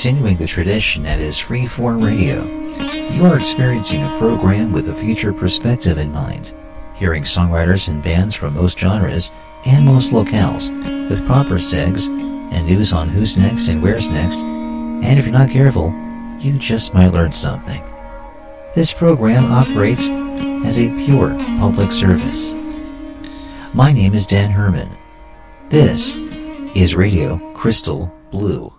Continuing the tradition that is freeform radio, you are experiencing a program with a future perspective in mind, hearing songwriters and bands from most genres and most locales, with proper segs and news on who's next and where's next, and if you're not careful, you just might learn something. This program operates as a pure public service. My name is Dan Herman. This is Radio Crystal Blue.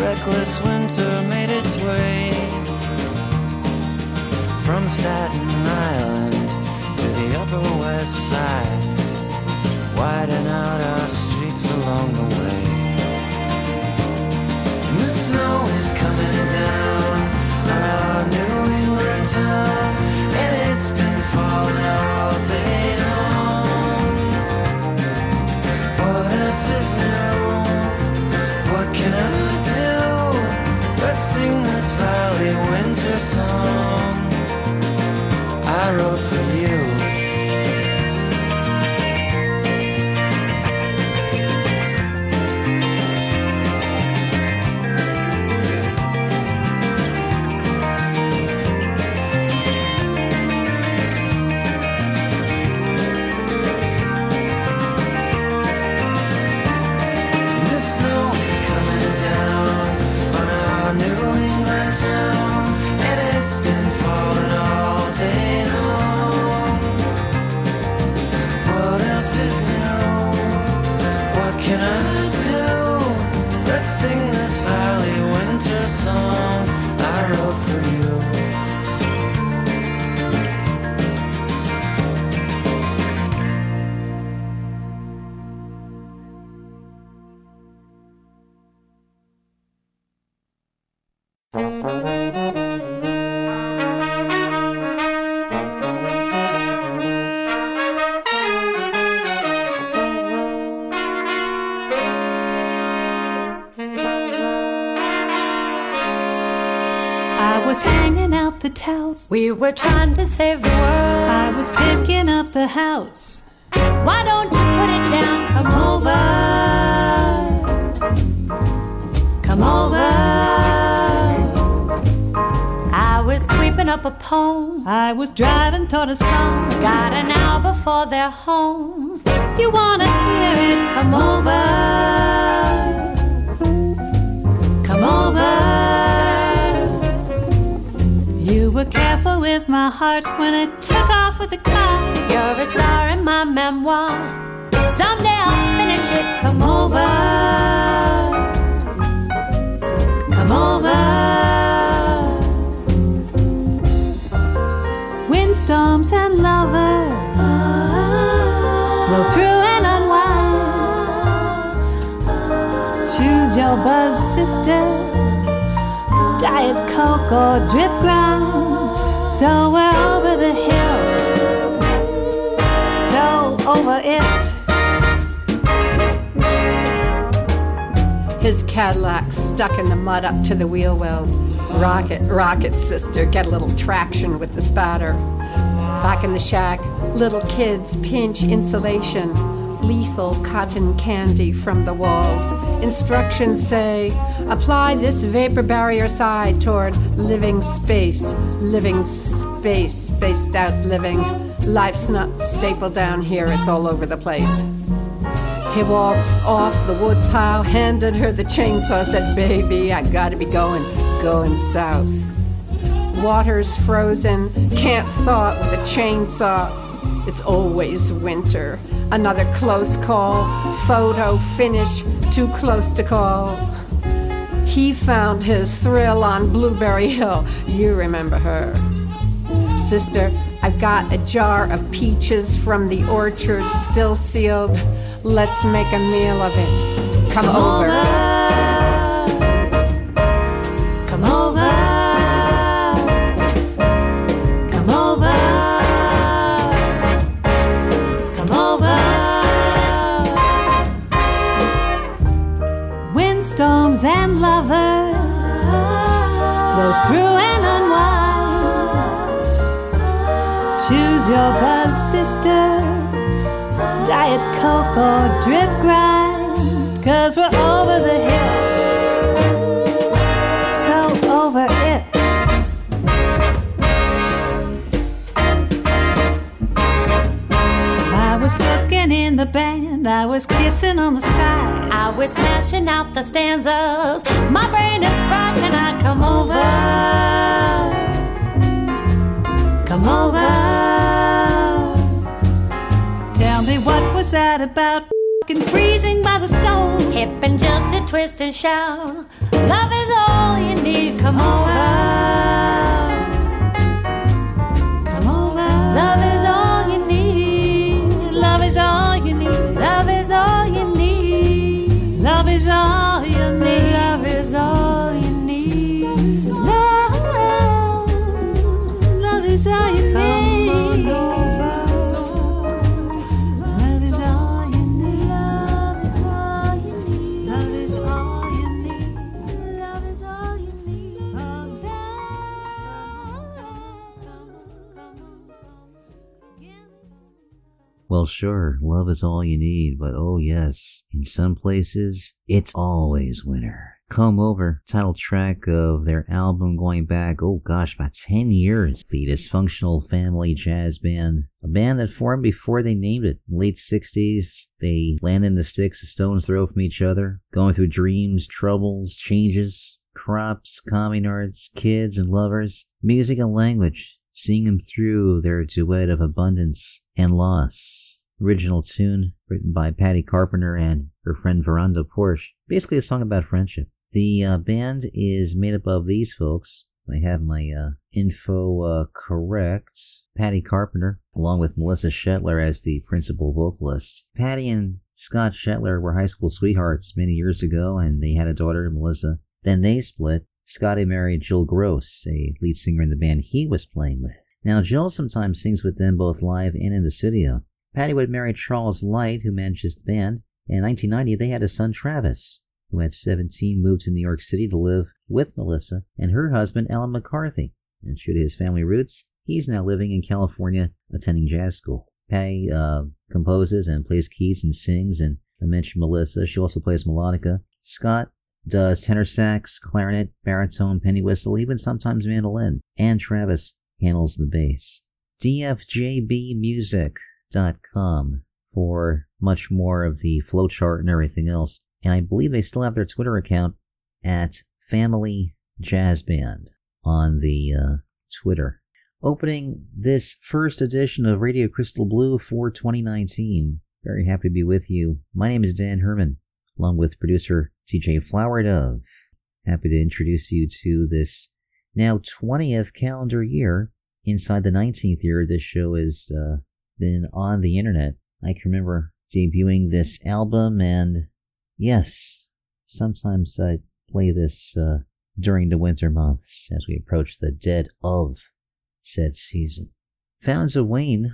Reckless winter made its way from Staten Island to the Upper West Side, widen out our streets along the way. And the snow is coming down on our New England town, and it's been falling all day long. What else is new? Sing this valley winter song I wrote for you? Were trying to save the world. I was picking up the house. Why don't you put it down? Come over. Come over. I was sweeping up a poem. I was driving toward a song. Got an hour before they're home. You wanna hear it? Come over. Come over. You were careful with my heart when it took off with the car. You're a star in my memoir. Someday I'll finish it. Come over. Come over. Windstorms and lovers blow through and unwind. Choose your buzz, sister. Diet Coke or drip grind. So we're over the hill. So over it. His Cadillac stuck in the mud up to the wheel wells. Rocket, rocket, sister, get a little traction with the spatter. Back in the shack, little kids pinch insulation, lethal cotton candy from the walls. Instructions say apply this vapor barrier side toward living space, living space, spaced out living. Life's not stapled down here, it's all over the place. He waltzed off the wood pile, handed her the chainsaw, said, Baby, I gotta be going, going south. Water's frozen, can't thaw it with a chainsaw. It's always winter. Another close call, photo finish, too close to call. He found his thrill on Blueberry Hill. You remember her. Sister, I've got a jar of peaches from the orchard still sealed. Let's make a meal of it. Come, over. Come Windstorms and lovers blow through and unwind. Choose your buzz, sister. Diet Coke or drip grind. Cause we're over the hill. The band. I was kissing on the side. I was smashing out the stanzas. My brain is fried. Can I come over? come over. Tell me what was that about? Fucking freezing by the stove. Hip and jump to twist and shout. Love is all you need, come over. Come over. Love is all you need. Love is all is all you need. Love is all you need. Love, love is all you need. Love is all you need. Love is all you need. Love is all you need. Love is all you need. Well, sure, love is all you need, but oh yes, in some places, it's always winter. Come Over, title track of their album going back, oh gosh, about 10 years. The Dysfunctional Family Jazz Band, a band that formed before they named it. Late 60s, they landed in the sticks a stone's throw from each other, going through dreams, troubles, changes, crops, communards, kids, and lovers, music and language, seeing them through their duet of abundance and loss. Original tune written by Patty Carpenter and her friend Veranda Porsche. Basically a song about friendship. The uh, band is made up of these folks. I have my uh, info uh, correct. Patty Carpenter, along with Melissa Shetler as the principal vocalist. Patty and Scott Shetler were high school sweethearts many years ago, and they had a daughter, Melissa. Then they split. Scotty married Jill Gross, a lead singer in the band he was playing with. Now, Jill sometimes sings with them both live and in the studio. Patty would marry Charles Light, who manages the band. In 1990, they had a son, Travis, who at 17 moved to New York City to live with Melissa and her husband, Alan McCarthy. And true to his family roots, he's now living in California attending jazz school. Patty uh, composes and plays keys and sings, and I mentioned Melissa. She also plays melodica. Scott does tenor sax, clarinet, baritone, penny whistle, even sometimes mandolin. And Travis handles the bass. DFJBmusic.com for much more of the flowchart and everything else. And I believe they still have their Twitter account at Family Jazz Band on the uh, Twitter. Opening this first edition of Radio Crystal Blue for 2019. Very happy to be with you. My name is Dan Herman, along with producer TJ Flower Dove. Happy to introduce you to this now 20th calendar year. Inside the 19th year, this show is uh, been on the internet. I can remember debuting this album, and yes, sometimes I play this uh, during the winter months as we approach the dead of said season. Fountains of Wayne,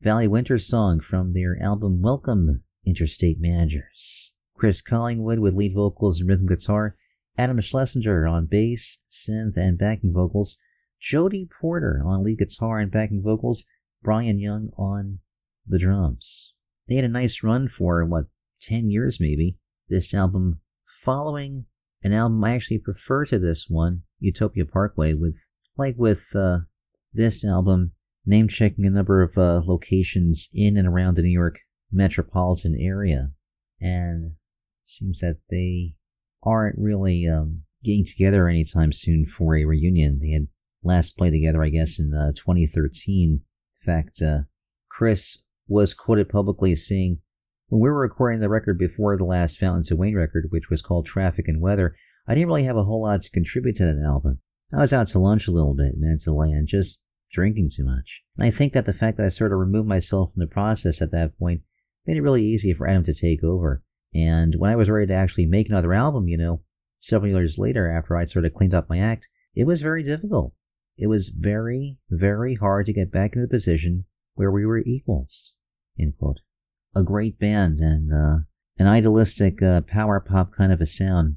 Valley Winter song from their album Welcome Interstate Managers. Chris Collingwood with lead vocals and rhythm guitar, Adam Schlesinger on bass, synth, and backing vocals, Jody Porter on lead guitar and backing vocals, Brian Young on the drums. They had a nice run for, what, 10 years maybe, this album following an album I actually prefer to this one, Utopia Parkway, with, like with uh, this album, name checking a number of uh, locations in and around the New York metropolitan area. And seems that they aren't really um, getting together anytime soon for a reunion. They had last played together, I guess, in uh, 2013. In fact, uh, Chris was quoted publicly as saying, When we were recording the record before the last Fountains of Wayne record, which was called Traffic and Weather, I didn't really have a whole lot to contribute to that album. I was out to lunch a little bit meant in Manzanilla just drinking too much. And I think that the fact that I sort of removed myself from the process at that point made it really easy for Adam to take over. And when I was ready to actually make another album, you know, several years later after I'd sort of cleaned up my act, it was very difficult. It was very, very hard to get back into the position where we were equals. A great band and uh, an idealistic uh, power pop kind of a sound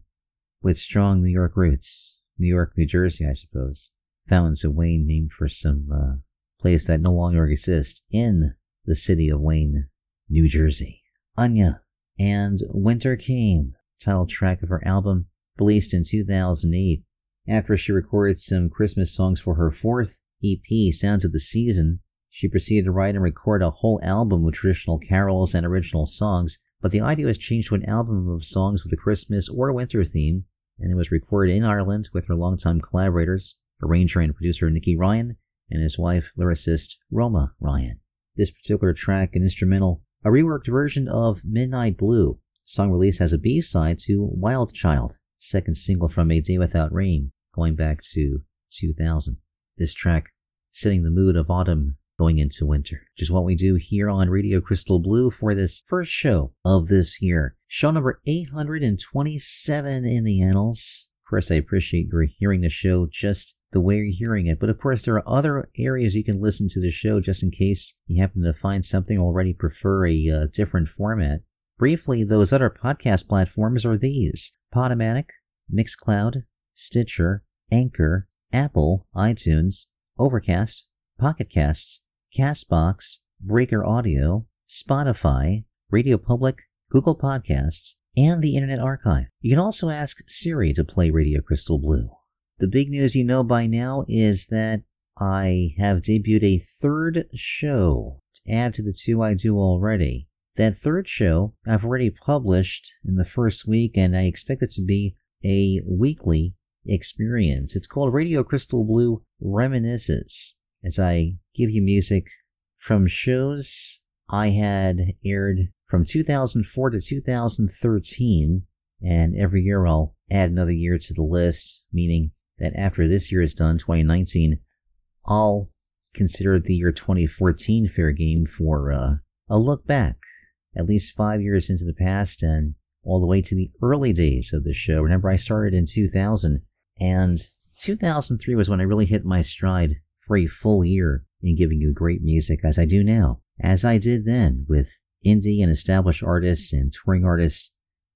with strong New York roots. New York, New Jersey, I suppose. Fountains of Wayne named for some uh, place that no longer exists in the city of Wayne, New Jersey. Enya and Winter Came, title track of her album, released in 2008. After she recorded some Christmas songs for her fourth EP, Sounds of the Season, she proceeded to write and record a whole album with traditional carols and original songs, but the idea was changed to an album of songs with a Christmas or winter theme, and it was recorded in Ireland with her longtime collaborators, arranger and producer Nicky Ryan and his wife, lyricist Roma Ryan. This particular track, an instrumental, a reworked version of Midnight Blue, song released as a B-side to Wild Child, second single from A Day Without Rain, going back to 2000. This track setting the mood of autumn going into winter, which is what we do here on Radio Crystal Blue for this first show of this year. Show number 827 in the annals. Of course, I appreciate your hearing the show just the way you're hearing it. But of course, there are other areas you can listen to the show just in case you happen to find something already prefer a uh, different format. Briefly, those other podcast platforms are these Podomatic, Mixcloud, Stitcher, Anchor, Apple, iTunes, Overcast, Pocket Casts, Castbox, Breaker Audio, Spotify, Radio Public, Google Podcasts, and the Internet Archive. You can also ask Siri to play Radio Crystal Blue. The big news you know by now is that I have debuted a third show to add to the two I do already. That third show I've already published in the first week, and I expect it to be a weekly experience. It's called Radio Crystal Blue Reminisces, as I give you music from shows I had aired from 2004 to 2013, and every year I'll add another year to the list, meaning that after this year is done, 2019, I'll consider the year 2014 fair game for uh, a look back, at least five years into the past and all the way to the early days of the show. Remember, I started in 2000, and 2003 was when I really hit my stride for a full year in giving you great music, as I do now, as I did then with indie and established artists and touring artists.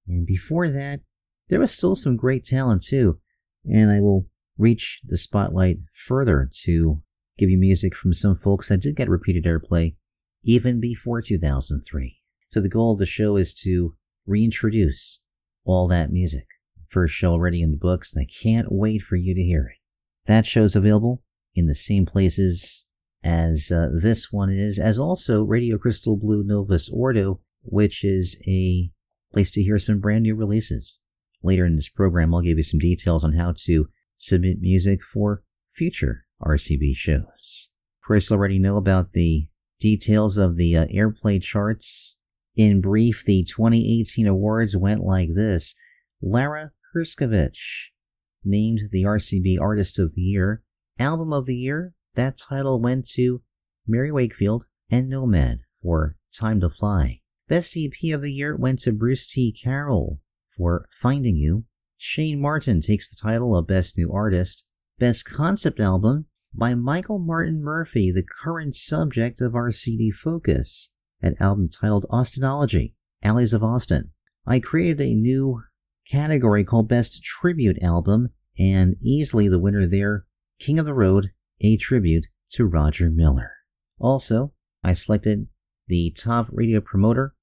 And before that, there was still some great talent too, and I will reach the spotlight further to give you music from some folks that did get repeated airplay even before 2003. So the goal of the show is to reintroduce all that music. First show already in the books, and I can't wait for you to hear it. That show's available in the same places as uh, this one is, as also Radio Crystal Blue Novus Ordo, which is a place to hear some brand new releases. Later in this program, I'll give you some details on how to submit music for future RCB shows. You already know about the details of the uh, airplay charts. In brief, the 2018 awards went like this. Lara Herscovitch, named the RCB Artist of the Year. Album of the Year, that title went to Mary Wakefield and Nomad for Time to Fly. Best EP of the Year went to Bruce T. Carroll for Finding You. Shane Martin takes the title of Best New Artist. Best Concept Album by Michael Martin Murphey, the current subject of our CD focus. An album titled Austinology, Alleys of Austin. I created a new category called Best Tribute Album, and easily the winner there, King of the Road, a tribute to Roger Miller. Also, I selected the top radio promoter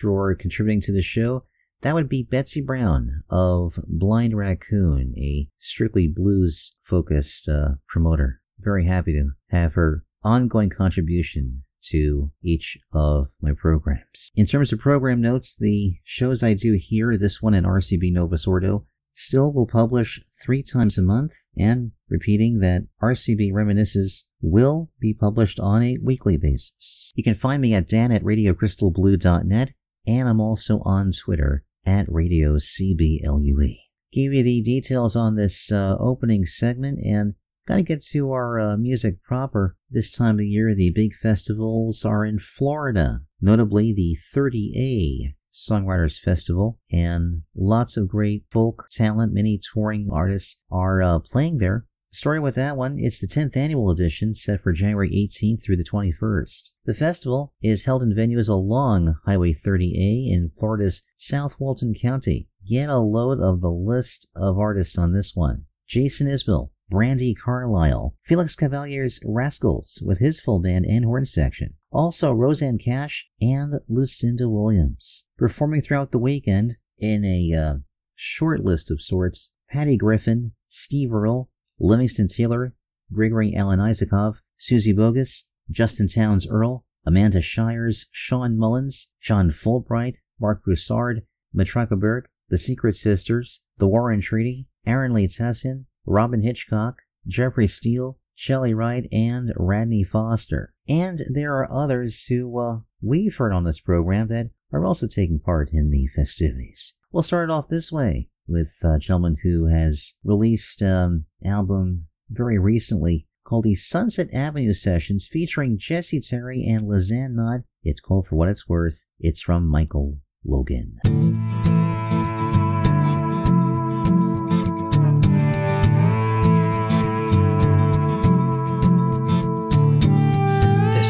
for, contributing to the show, that would be Betsy Brown of Blind Raccoon, a strictly blues focused uh, promoter. Very happy to have her ongoing contribution to each of my programs. In terms of program notes, the shows I do here, this one and RCB Novus Ordo, still will publish three times a month, and repeating that RCB Reminisces will be published on a weekly basis. You can find me at dan at radiocrystalblue.net, and I'm also on Twitter at Radio CBLUE. Give you the details on this uh, opening segment and gotta get to our uh, music proper. This time of year, the big festivals are in Florida, notably the 30A Songwriters Festival, and lots of great folk talent, many touring artists are uh, playing there. Starting with that one, it's the 10th annual edition set for January 18th through the 21st. The festival is held in venues along Highway 30A in Florida's South Walton County. Get a load of the list of artists on this one. Jason Isbell, Brandi Carlile, Felix Cavaliere's Rascals with his full band and horn section. Also Rosanne Cash and Lucinda Williams. Performing throughout the weekend in a uh, short list of sorts, Patty Griffin, Steve Earle, Livingston Taylor, Gregory Alan Isakov, Suzy Bogguss, Justin Townes Earle, Amanda Shires, Shawn Mullins, John Fullbright, Marc Broussard, Matraka The Secret Sisters, The Warren Treaty, Aaron Lee Tasjan, Robyn Hitchcock, Jeffrey Steele, Chely Wright, and Radney Foster. And there are others who uh, we've heard on this program that are also taking part in the festivities. We'll start off this way with a gentleman who has released an um, album very recently called the Sunset Avenue Sessions featuring Jesse Terry and Lizanne Knott. It's called For What It's Worth. It's from Michael Logan.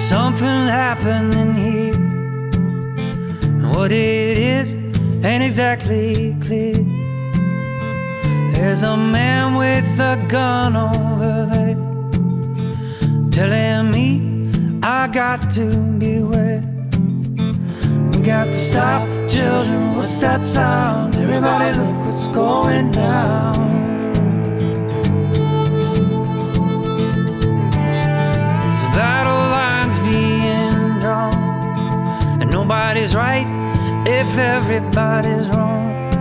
Something happening here. And What it is ain't exactly clear. There's a man with a gun over there telling me I got to beware. We got to stop, children. What's that sound? Everybody, look what's going down. Battle nobody's right if everybody's wrong.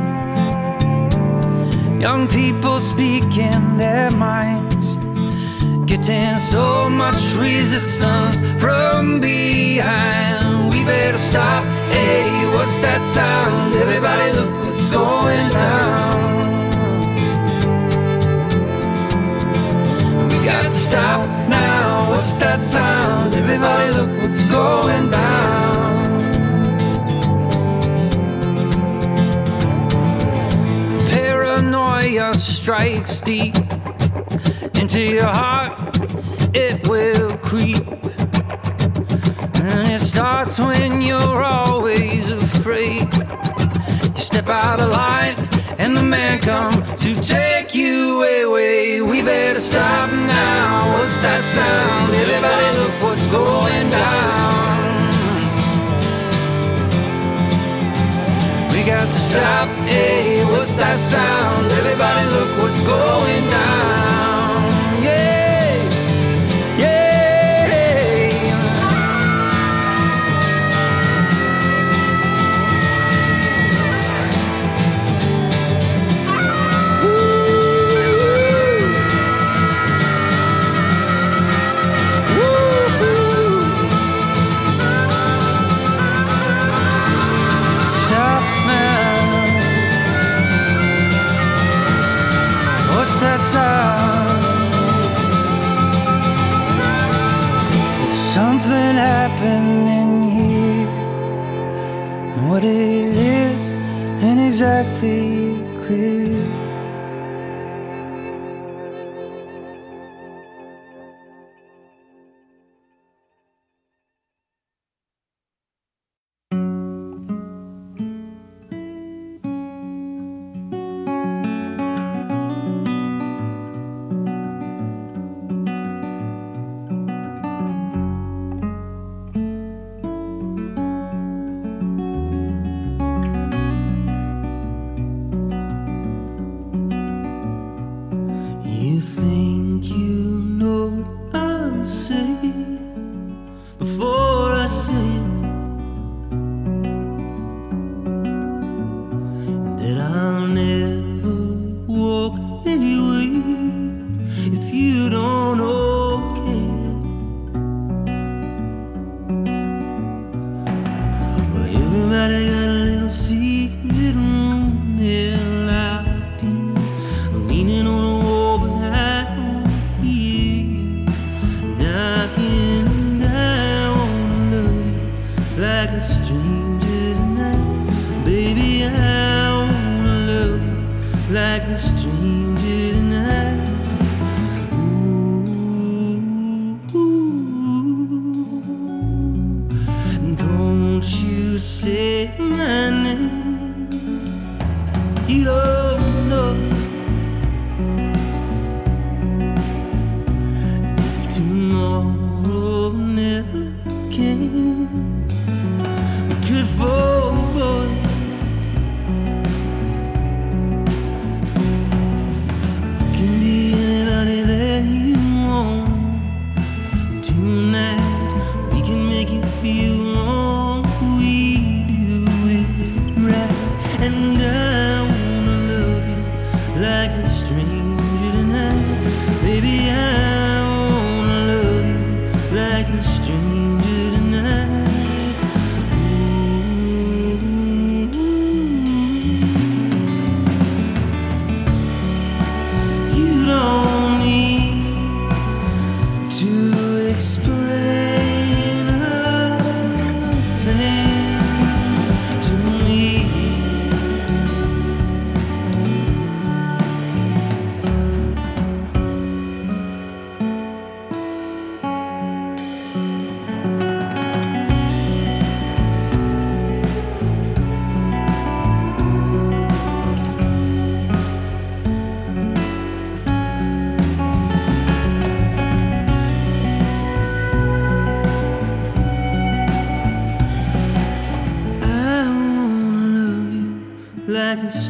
Young people speaking their minds Getting so much resistance from behind. We better stop. Hey, what's that sound? Everybody, look what's going down. We got to stop now. What's that sound? Everybody, look what's going down. Paranoia strikes deep into your heart, it will creep. And it starts when you're always afraid. You step out of line, and the man come to take you away. We better stop now. What's that sound? Everybody, look what's going down. Got to stop. Hey, what's that sound? Everybody, look what's going down. Happening here. And what it is ain't exactly clear. You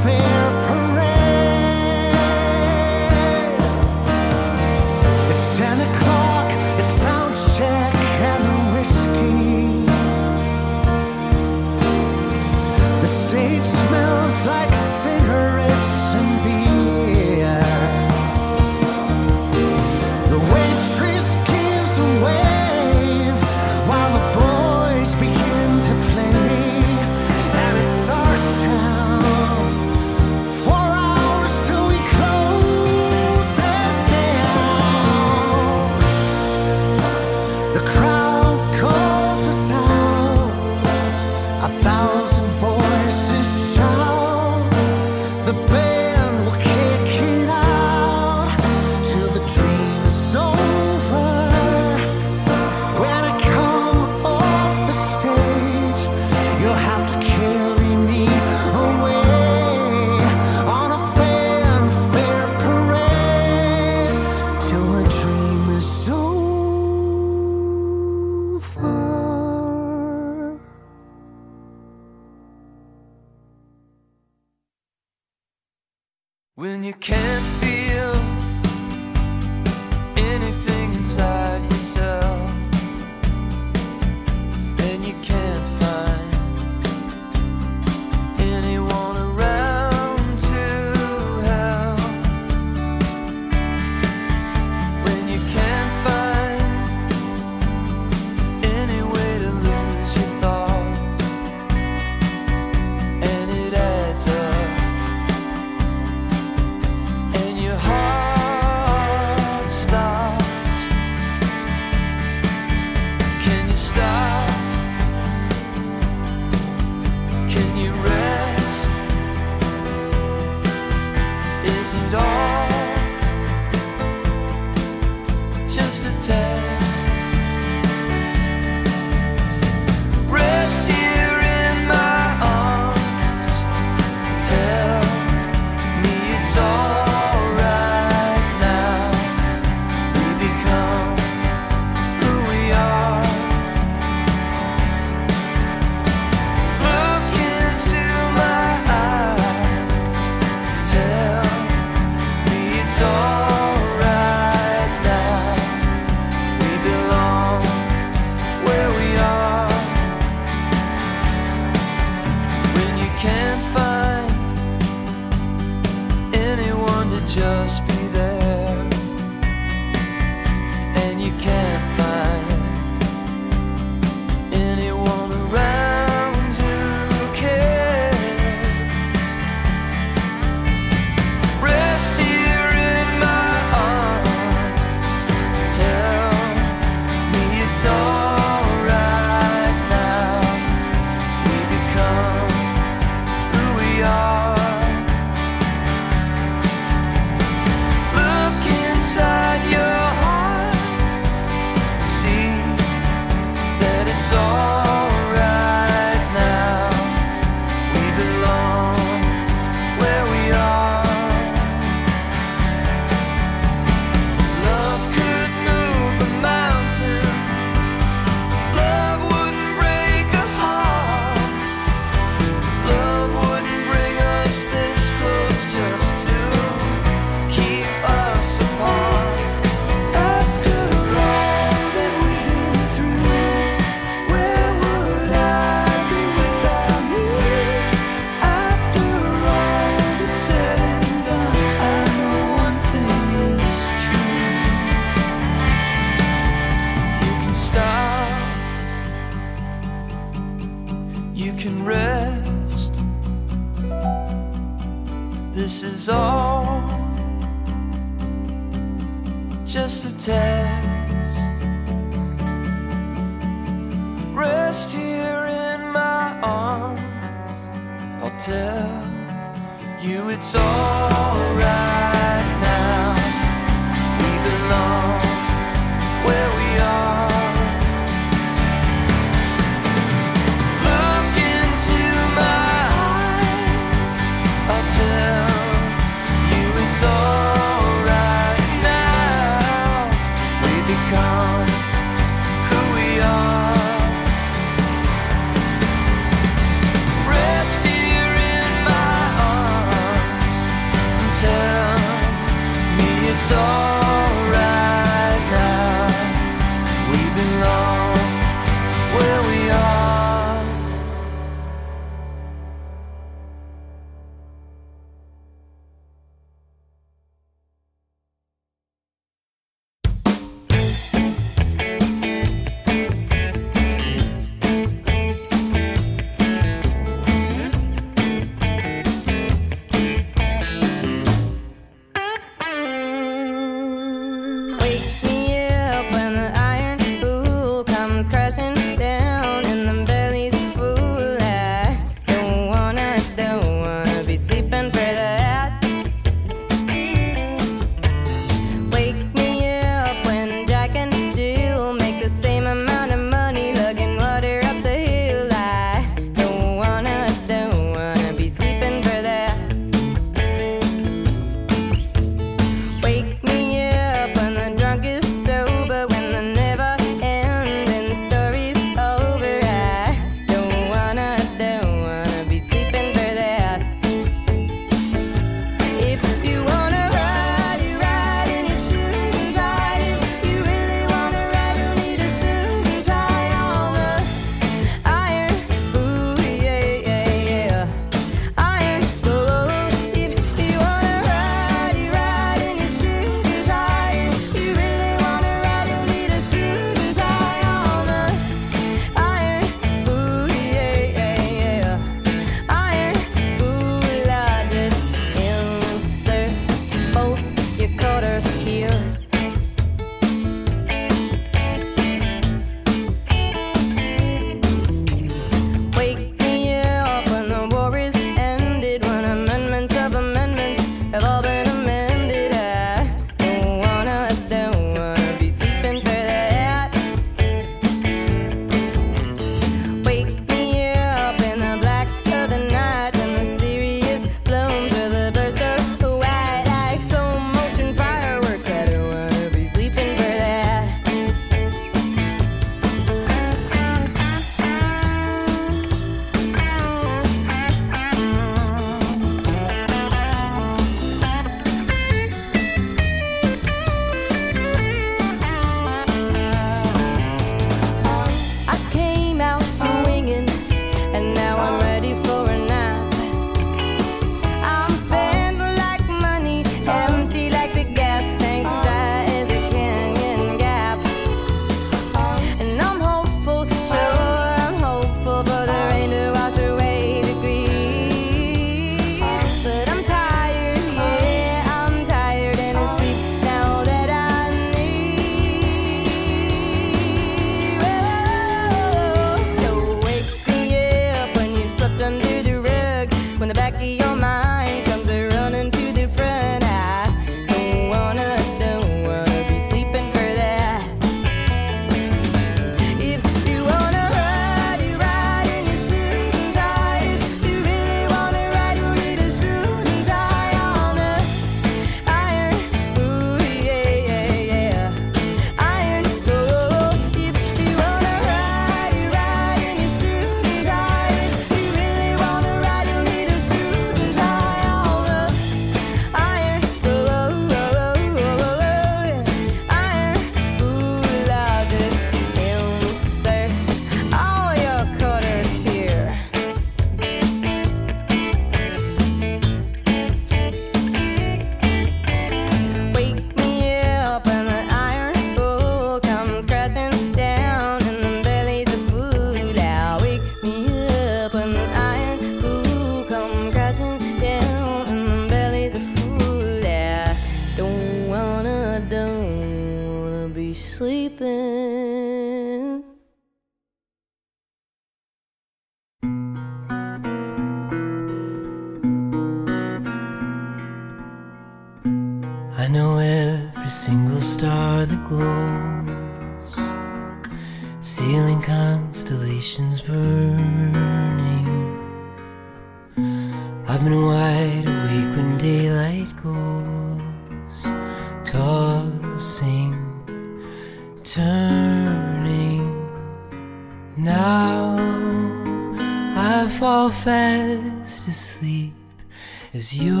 as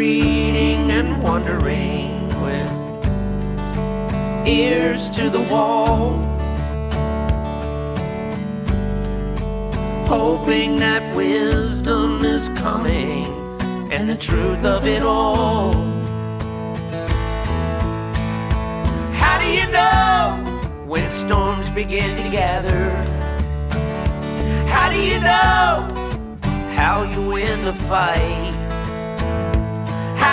reading and wondering with ears to the wall. Hoping that wisdom is coming and the truth of it all. How do you know when storms begin to gather? How do you know how you win the fight?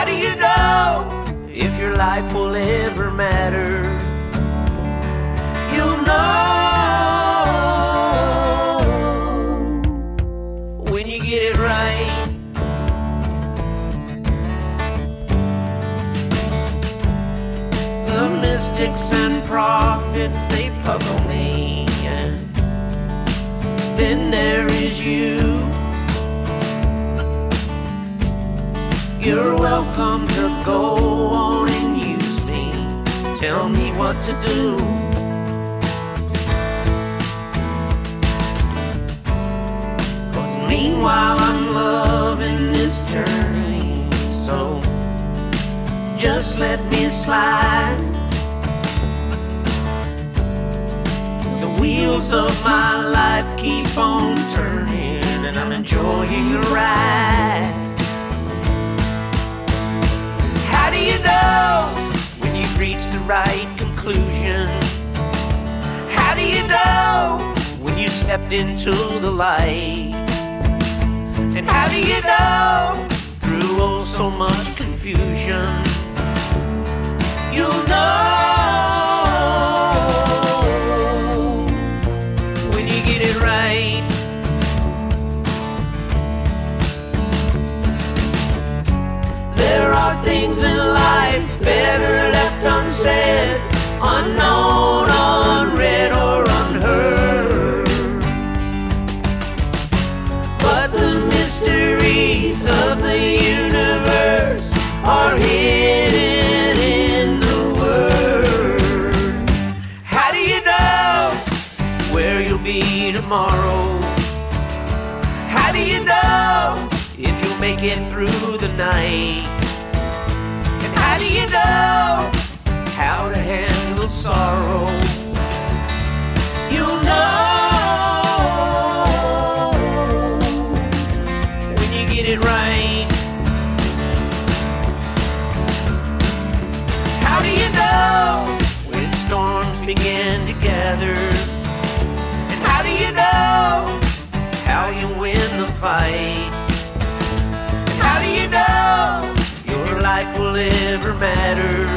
Do you know if your life will ever matter? You'll know when you get it right. The mystics and prophets, they puzzle me. And then there is you. You're welcome to go on and use me. Tell me what to do. Cause meanwhile, I'm loving this journey. So just let me slide. The wheels of my life keep on turning, and I'm enjoying the ride. Do you know when you've reached the right conclusion? How do you know when you stepped into the light? And how do you know through oh so much confusion? You'll know things in life better left unsaid, unknown, unread, or unheard. But the mysteries of the universe are hidden in the Word. How do you know where you'll be tomorrow? tomorrow. How do you know if you'll make it through the night? Sorrow? You'll know when you get it right. How do you know when storms begin to gather? And how do you know how you win the fight? And how do you know your life will ever matter?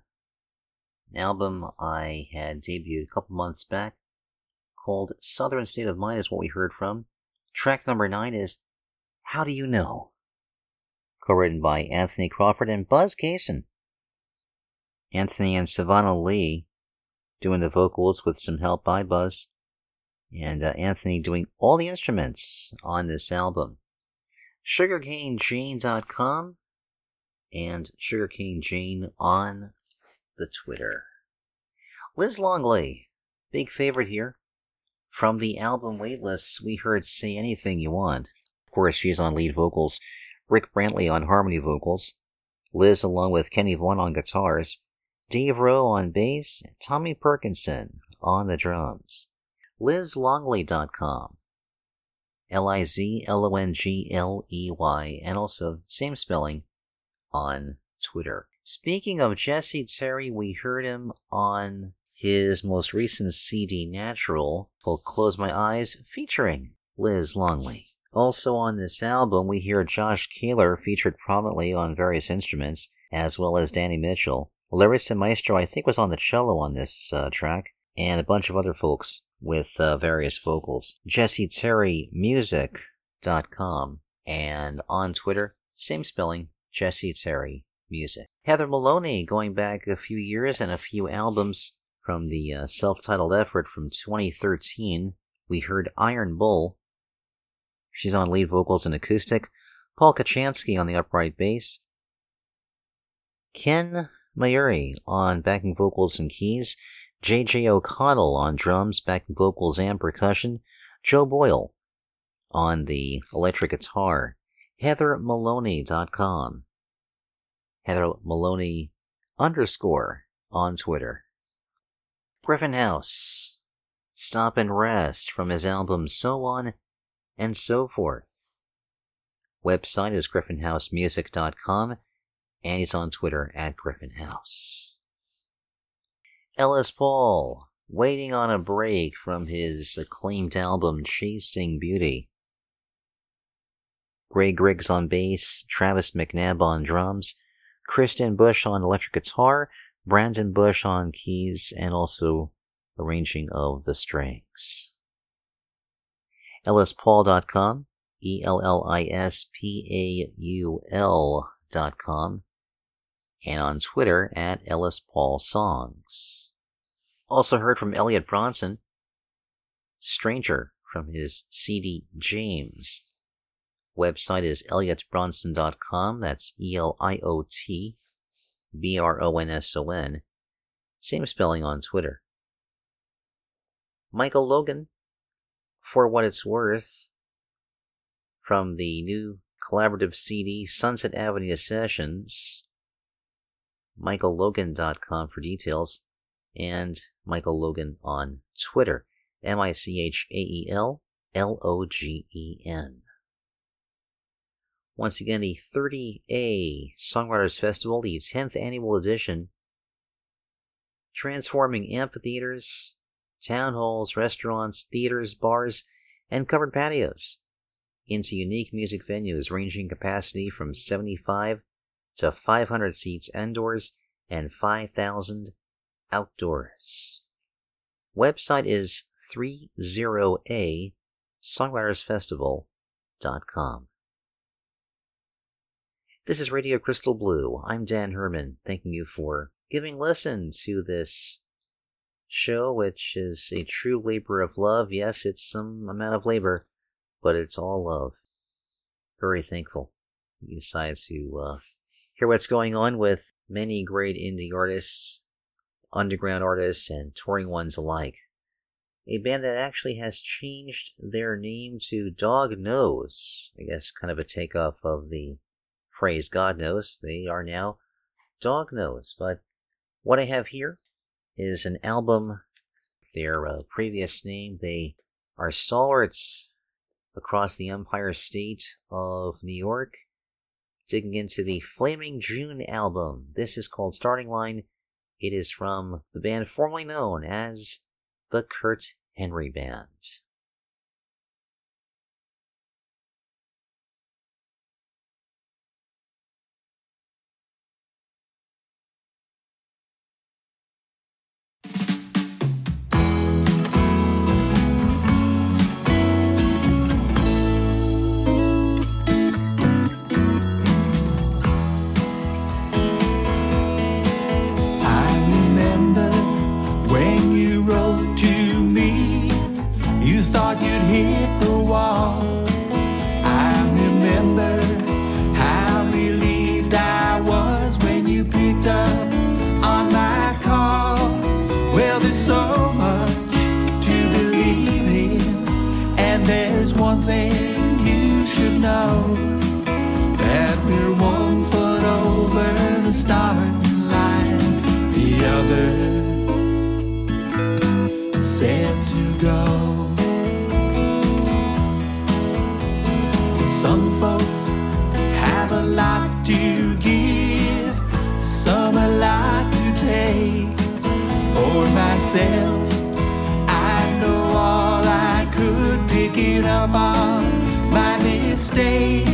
an album I had debuted a couple months back called Southern State of Mind is what we heard from. Track number nine is How Do You Know? Co-written by Anthony Crawford and Buzz Cason. Anthony and Savannah Lee doing the vocals with some help by Buzz. And uh, Anthony doing all the instruments on this album. SugarcaneJane.com and Sugarcane Jane on the Twitter. Liz Longley, big favorite here. From the album Weightless, we heard Say Anything You Want. Of course, she's on lead vocals, Rick Brantley on harmony vocals, Liz along with Kenny Vaughan on guitars, Dave Roe on bass, Tommy Perkinson on the drums. LizLongley.com. L I Z L O N G L E Y, and also same spelling on Twitter. Speaking of Jesse Terry, we heard him on his most recent CD, Natural, called Close My Eyes, featuring Liz Longley. Also on this album, we hear Josh Kaler featured prominently on various instruments, as well as Danny Mitchell. Larissa Maestro, I think, was on the cello on this uh, track, and a bunch of other folks with uh, various vocals. JesseTerryMusic.com, and on Twitter, same spelling, Jesse Terry Music. Heather Maloney, going back a few years and a few albums from the uh, self titled effort from 2013, we heard Iron Bull. She's on lead vocals and acoustic. Paul Kochanski on the upright bass. Ken Maiuri on backing vocals and keys. J.J. O'Connell on drums, backing vocals, and percussion. Joe Boyle on the electric guitar. HeatherMaloney.com. Heather Maloney underscore on Twitter. Griffin House. Stop and Rest from his album So On and So Forth. Website is griffinhousemusic.com and he's on Twitter at Griffin House. Ellis Paul, waiting on a break from his acclaimed album Chasing Beauty. Gray Griggs on bass, Travis McNabb on drums, Kristen Bush on electric guitar, Brandon Bush on keys, and also arranging of the strings. EllisPaul.com, E L L I S P A U L.com, and on Twitter at Ellis Paul Songs. Also heard from Eliot Bronson, Stranger from his CD James. Website is eliotbronson.com. That's E L I O T B R O N S O N. Same spelling on Twitter. Michael Logen, for what it's worth, from the new collaborative CD Sunset Avenue Sessions. MichaelLogen.com for details, and Michael Logen on Twitter. M I C H A E L L O G E N. Once again, the 30A Songwriters Festival, the 10th annual edition, transforming amphitheaters, town halls, restaurants, theaters, bars, and covered patios into unique music venues ranging capacity from 75 to 500 seats indoors and 5,000 outdoors. Website is 30A Songwriters Festival gmail.com. This is Radio Crystal Blue. I'm Dan Herman, thanking you for giving listen to this show, which is a true labor of love. Yes, it's some amount of labor, but it's all love. Very thankful you decided to uh, hear what's going on with many great indie artists, underground artists, and touring ones alike. A band that actually has changed their name to Dog Knows. I guess kind of a takeoff of the phrase God knows. They are now Dog Knows. But what I have here is an album, their uh, previous name. They are stalwarts across the Empire State of New York, digging into the Flaming June album. This is called Starting Line. It is from the band formerly known as the Kurt Henry Band. Myself, I know all I could picking up on my mistakes.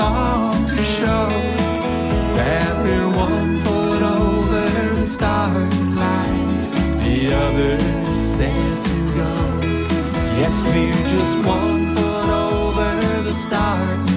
Song to show that we're one foot over the starting line. The others said to go. Yes, we're just one foot over the starting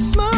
smoke.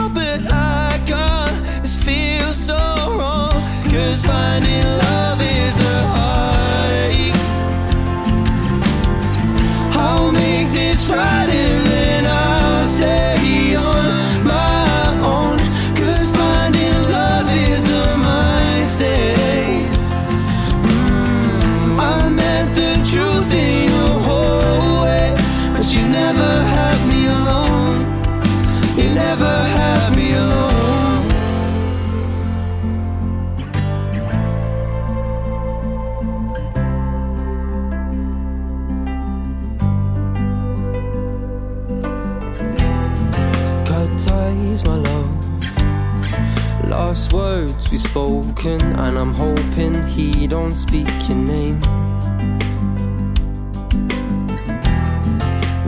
don't speak your name.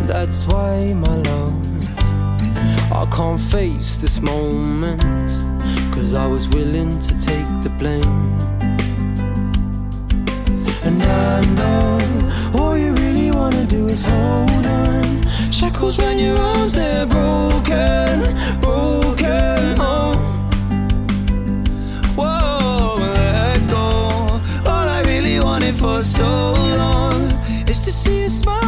That's why, my love, I can't face this moment. Cause I was willing to take the blame. And I know all you really wanna do is hold on. Shackles round your arms, they're broken, broken. for so long. Is to see a smile.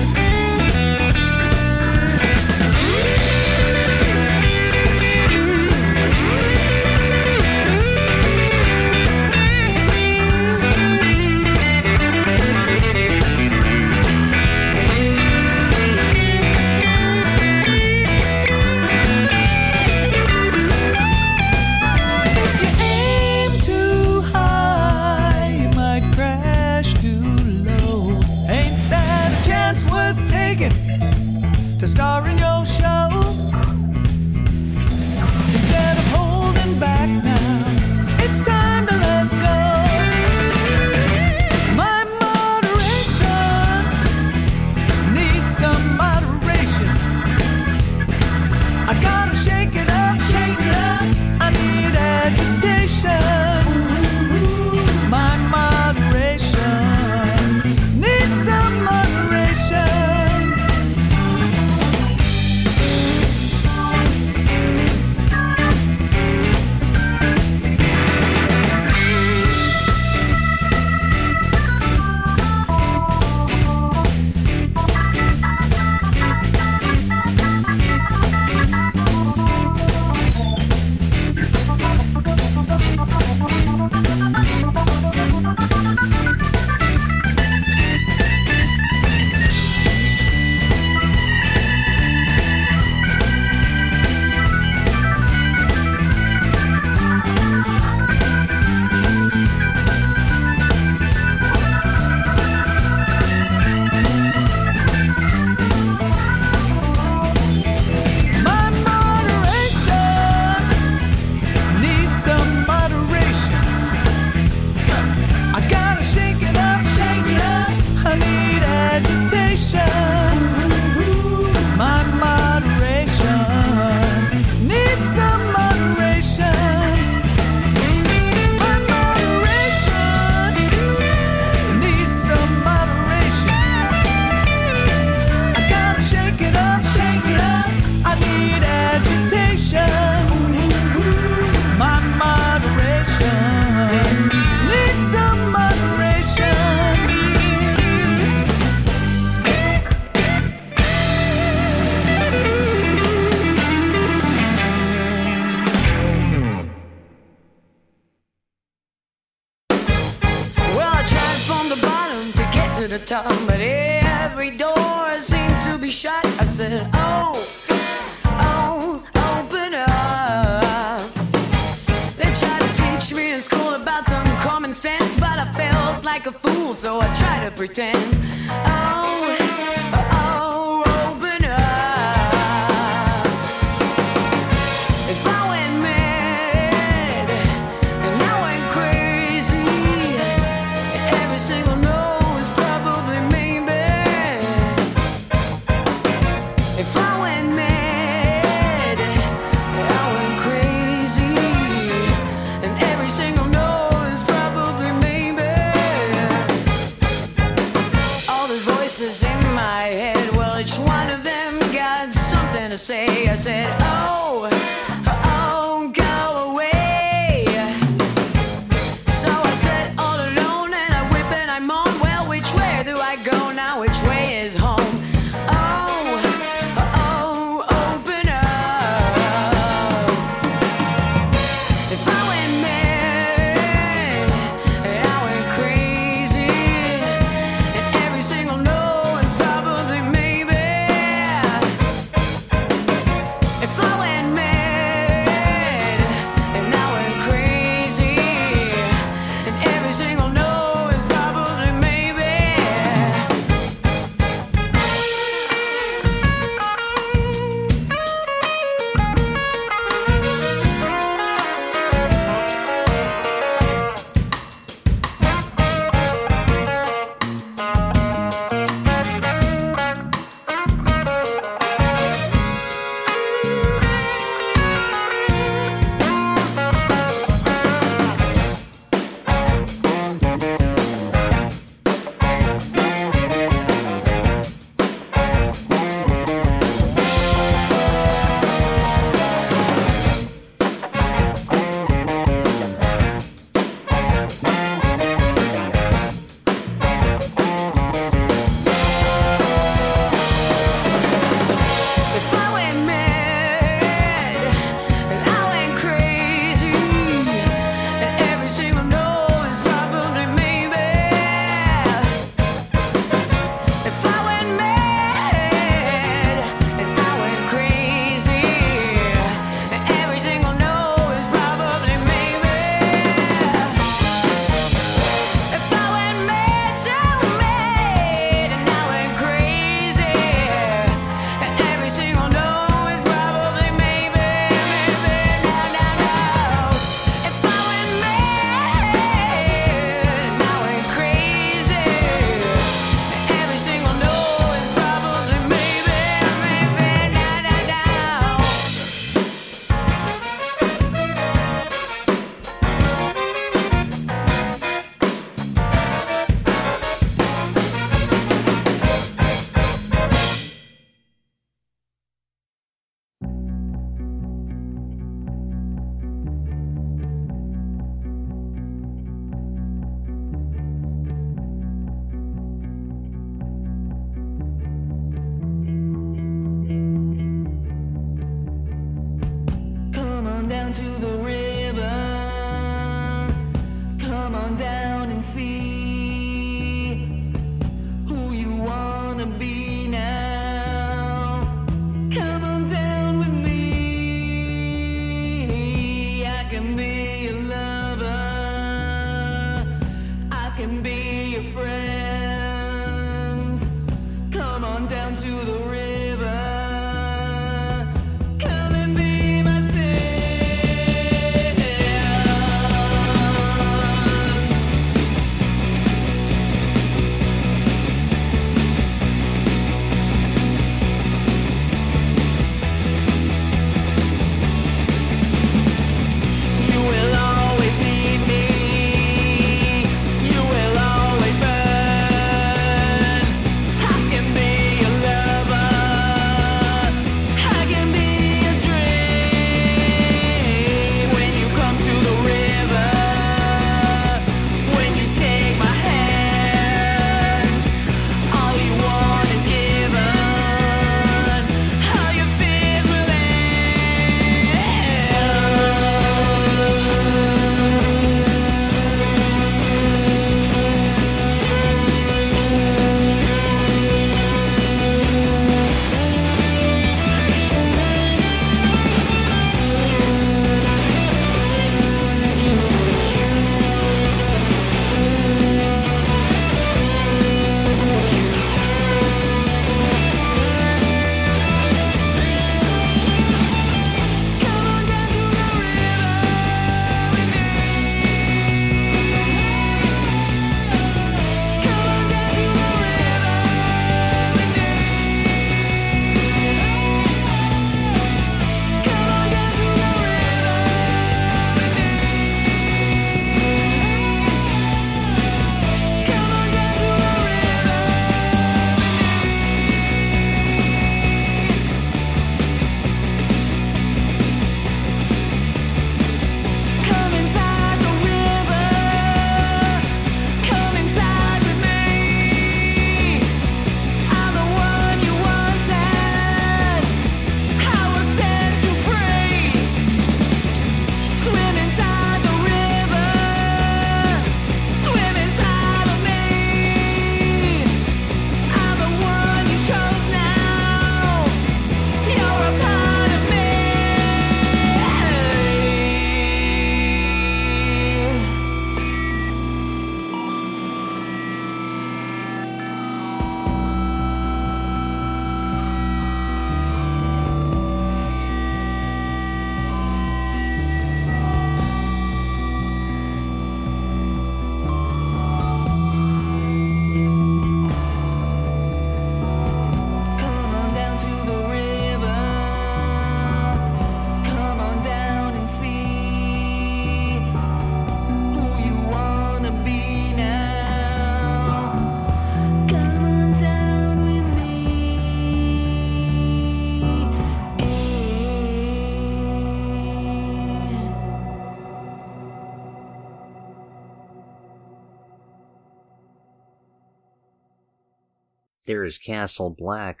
Castle Black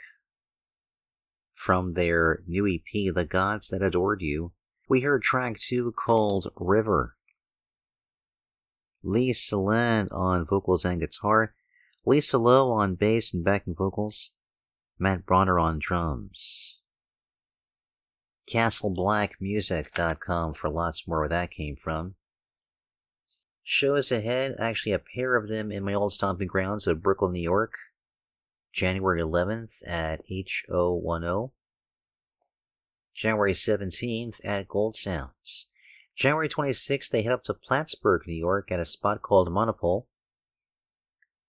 from their new EP, The Gods That Adored You. We heard track two called River. Lisa Land on vocals and guitar, Lisa Lowe on bass and backing vocals, Matt Bronner on drums. CastleBlackMusic.com for lots more where that came from. Shows ahead, actually a pair of them in my old stomping grounds of Brooklyn, New York. January 11th at HO10. January 17th at Gold Sounds. January 26th, they head up to Plattsburgh, New York at a spot called Monopole.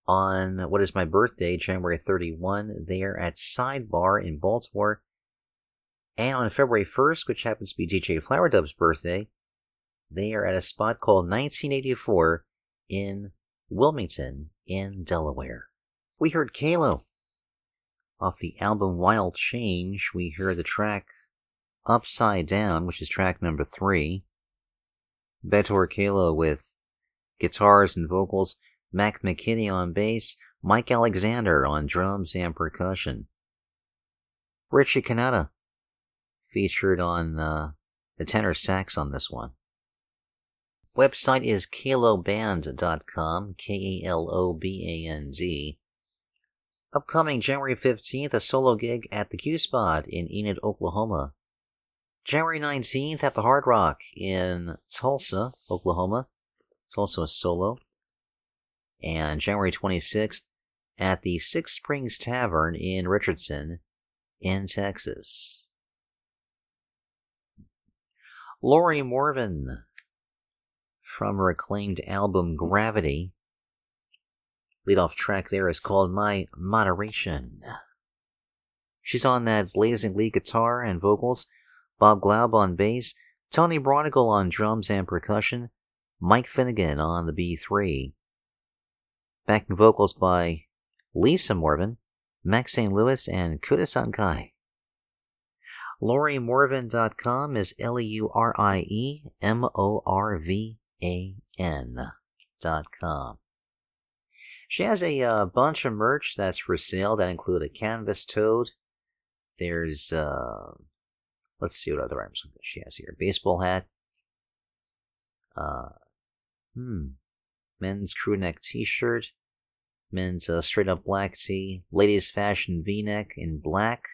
On what is my birthday, January 31, they are at Sidebar in Baltimore. And on February 1st, which happens to be DJ Flower Dub's birthday, they are at a spot called 1984 in Wilmington, in Delaware. We heard Kalo. Off the album Wild Change, we hear the track Upside Down, which is track number three. Bat-Or Kalo with guitars and vocals, Mac McKinney on bass, Mike Alexander on drums and percussion. Richie Cannata featured on uh, the tenor sax on this one. Website is kaloband.com, K A L O B A N D. Upcoming January 15th, a solo gig at the Q Spot in Enid, Oklahoma. January 19th at the Hard Rock in Tulsa, Oklahoma. It's also a solo. And January 26th at the Six Springs Tavern in Richardson, in Texas. Laurie Morvan from her acclaimed album Gravity. Lead off track there is called My Moderation. She's on that blazing lead guitar and vocals, Bob Glaub on bass, Tony Braunagel on drums and percussion, Mike Finnegan on the B3. Backing vocals by Lisa Morvan, Max St. Louis, and Kudisan Kai. LaurieMorvan.com is L E U R I E M O R V A N dot com. She has a uh, bunch of merch that's for sale that include a canvas toad. There's, uh, let's see what other items she has here. Baseball hat. Uh, hmm. Men's crew neck t-shirt. Men's uh, straight up black tee. Ladies fashion v-neck in black.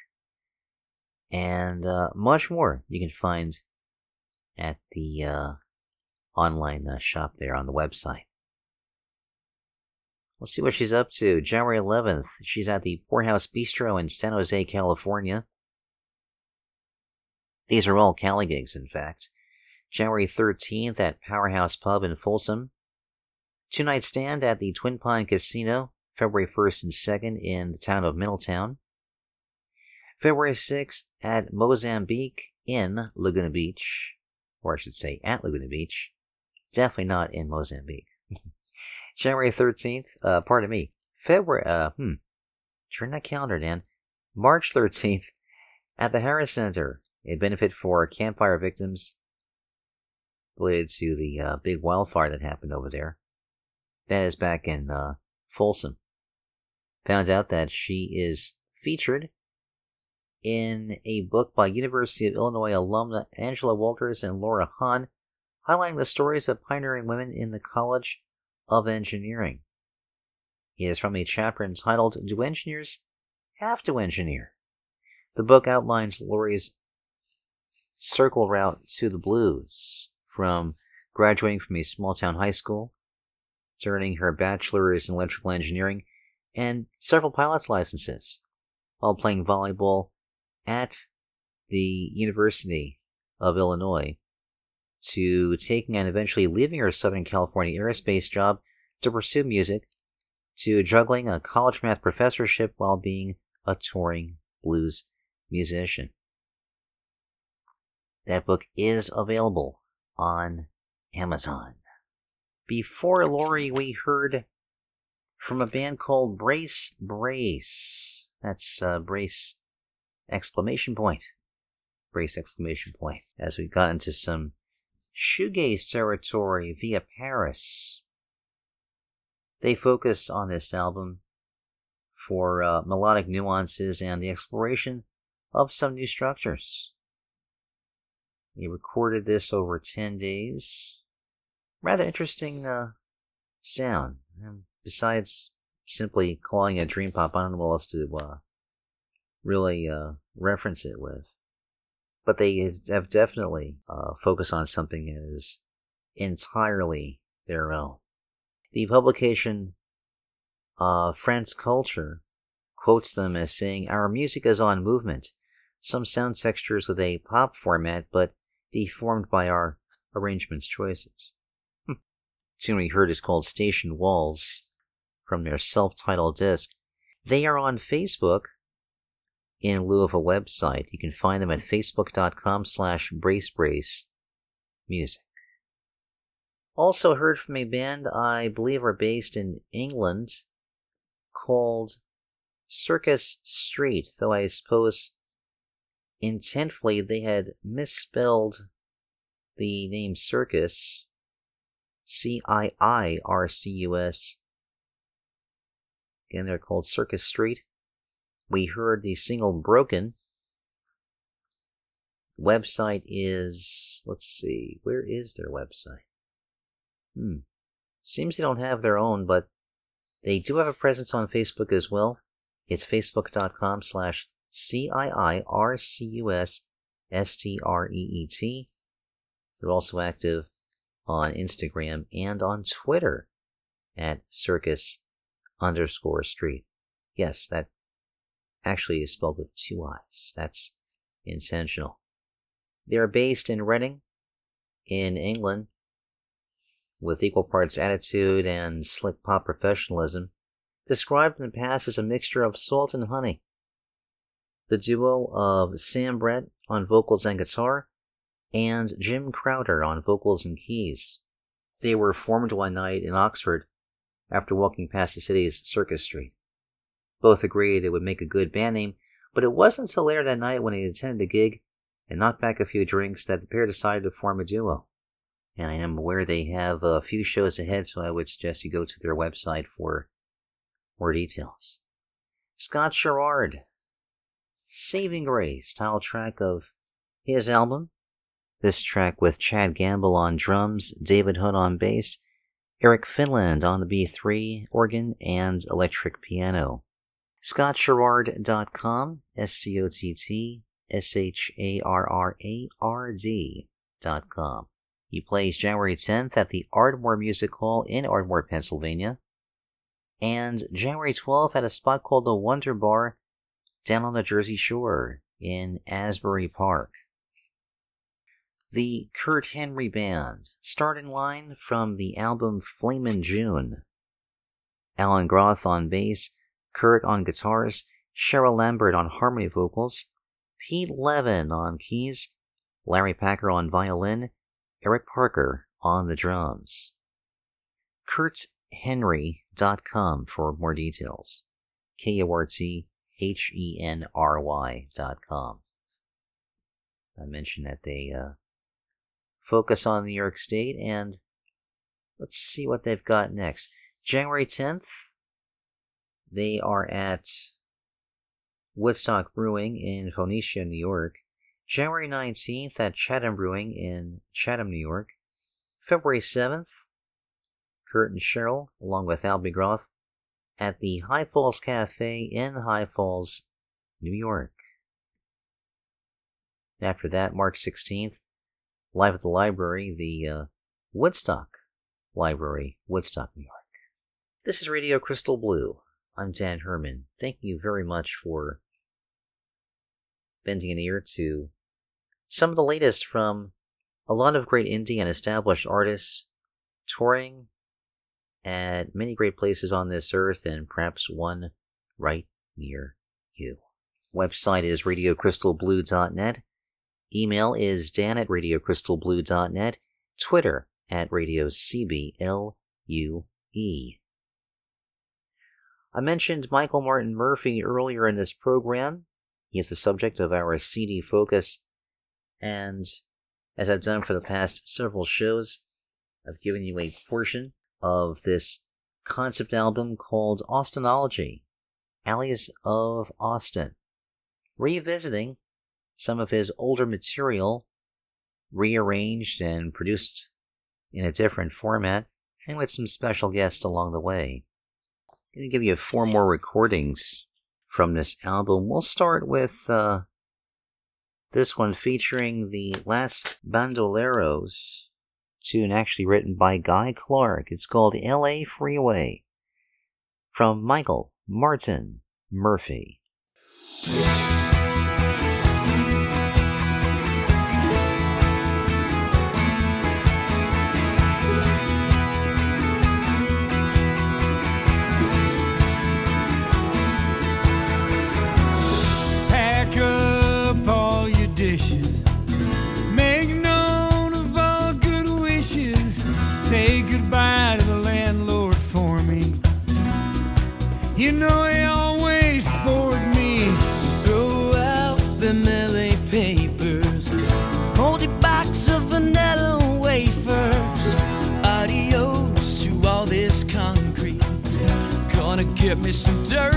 And uh, much more you can find at the uh, online uh, shop there on the website. Let's see what she's up to. January 11th, she's at the Poorhouse Bistro in San Jose, California. These are all Cali gigs, in fact. January 13th at Powerhouse Pub in Folsom. Two night stand at the Twin Pine Casino, February 1st and 2nd in the town of Middletown. February 6th at Mozambique in Laguna Beach, or I should say at Laguna Beach. Definitely not in Mozambique. January 13th, uh, pardon me, February, uh, hmm, turn that calendar, Dan. March 13th at the Harris Center, a benefit for campfire victims related to the uh, big wildfire that happened over there. That is back in uh, Folsom. Found out that she is featured in a book by University of Illinois alumna Angela Wolters and Laura Hahn, highlighting the stories of pioneering women in the College of Engineering. He is from a chapter entitled Do Engineers Have to Engineer? The book outlines Laurie's circle route to the blues, from graduating from a small town high school to earning her bachelor's in electrical engineering and several pilot's licenses while playing volleyball at the University of Illinois to taking and eventually leaving her Southern California aerospace job to pursue music to juggling a college math professorship while being a touring blues musician. That book is available on Amazon. Before Laurie, we heard from a band called Brace Brace. That's uh, Brace exclamation point. Brace exclamation point. As we got into some shoegaze territory via Paris. They focus on this album for uh, melodic nuances and the exploration of some new structures. He recorded this over 10 days. Rather interesting uh, sound. And besides simply calling it dream pop, I don't know what else to uh, really uh, reference it with. But they have definitely uh, focused on something that is entirely their own. The publication uh, France Culture quotes them as saying, Our music is on movement, some sound textures with a pop format, but deformed by our arrangements choices. Hmm. Tune we heard is called Station Walls from their self titled disc. They are on Facebook in lieu of a website. You can find them at facebook.com slash bracebrace music. Also heard from a band I believe are based in England called Circus Street, though I suppose intentfully they had misspelled the name Circus, C I I R C U S. Again, they're called Circus Street. We heard the single Broken. Website is, let's see, where is their website? Hmm. Seems they don't have their own, but they do have a presence on Facebook as well. It's facebook.com slash C-I-I-R-C-U-S-S-T-R-E-E-T. They're also active on Instagram and on Twitter at circus underscore street. Yes, that actually is spelled with two I's. That's intentional. They are based in Reading, in England, with equal parts attitude and slick pop professionalism, described in the past as a mixture of salt and honey. The duo of Sam Brett on vocals and guitar, and Jim Crowder on vocals and keys. They were formed one night in Oxford after walking past the city's Circus Street. Both agreed it would make a good band name, but it wasn't until later that night when they attended a gig and knocked back a few drinks that the pair decided to form a duo. And I am aware they have a few shows ahead, so I would suggest you go to their website for more details. Scott Sharrard, Saving Grace, title track of his album. This track with Chad Gamble on drums, David Hood on bass, Eric Finland on the B3 organ and electric piano. ScottSharrard.com, S C O T T S H A R R A R D.com. He plays January 10th at the Ardmore Music Hall in Ardmore, Pennsylvania, and January 12th at a spot called the Wonder Bar down on the Jersey Shore in Asbury Park. The Kurt Henry Band, start in line from the album Flamin' June. Alan Groth on bass, Kurt on guitars, Cheryl Lambert on harmony vocals, Pete Levin on keys, Larry Packer on violin, Eric Parker on the drums. KurtHenry.com for more details. K O R T H E N R Y.com. I mentioned that they uh, focus on New York State, and let's see what they've got next. January 10th, they are at Woodstock Brewing in Phoenicia, New York. January 19th at Chatham Brewing in Chatham, New York. February 7th, Kurt and Cheryl, along with Albie Groth, at the High Falls Cafe in High Falls, New York. After that, March 16th, live at the library, the uh, Woodstock Library, Woodstock, New York. This is Radio Crystal Blue. I'm Dan Herman. Thank you very much for bending an ear to some of the latest from a lot of great indie and established artists touring at many great places on this earth and perhaps one right near you. Website is radiocrystalblue.net. Email is dan at radiocrystalblue.net. Twitter at radiocblue. I mentioned Michael Martin Murphey earlier in this program. He is the subject of our CD focus, and as I've done for the past several shows, I've given you a portion of this concept album called Austinology, Alleys of Austin, revisiting some of his older material, rearranged and produced in a different format, and with some special guests along the way going to give you four more recordings from this album. We'll start with uh, this one featuring the Last Bandoleros tune, actually written by Guy Clark. It's called LA Freeway from Michael Martin Murphey. some dirt.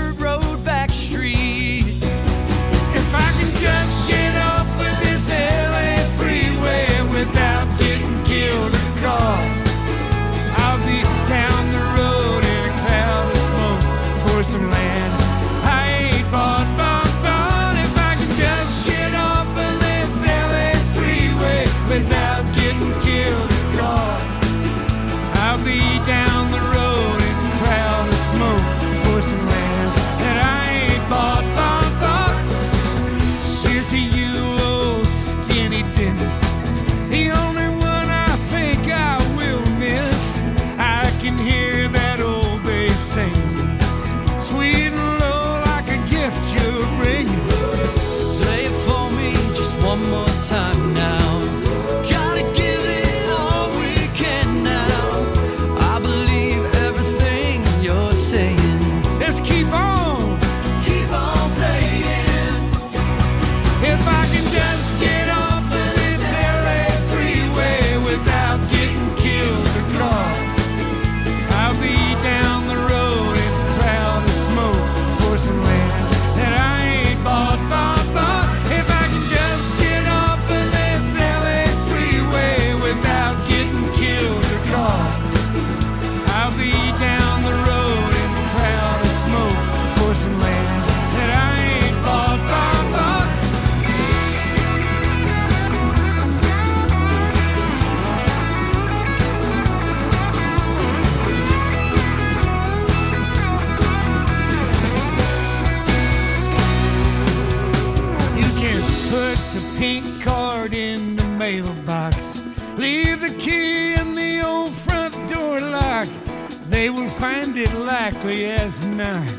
quickly as night.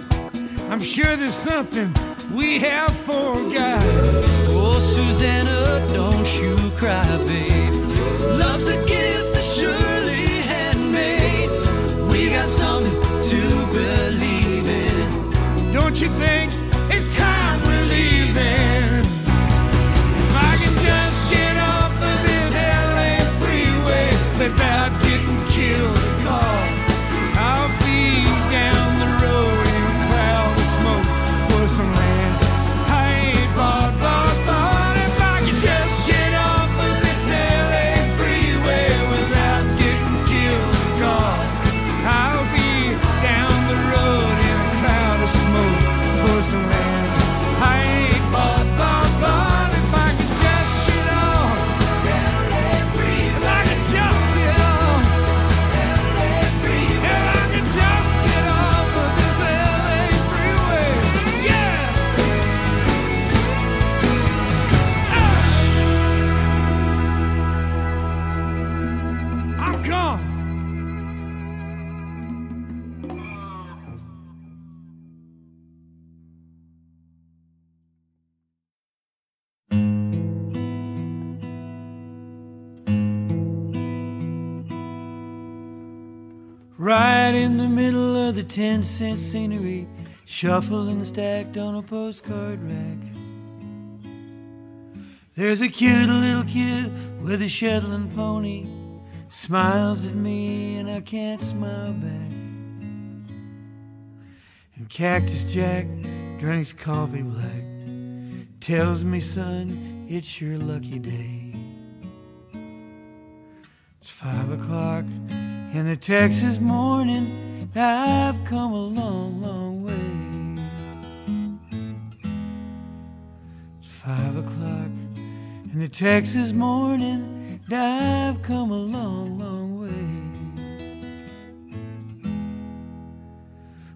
I'm sure there's something we have forgot. Oh, Susanna, don't you cry, babe. Love's a gift that's surely handmade. We got something to believe in. Don't you think it's time we're leaving? If I can just get off of this LA freeway without. another 10 cent scenery shuffled and stacked on a postcard rack. There's a cute little kid with a Shetland pony, smiles at me and I can't smile back. And Cactus Jack drinks coffee black, tells me, son, it's your lucky day. It's five o'clock in the Texas morning. I've come a long, long way. It's five o'clock in the Texas morning. and I've come a long, long way.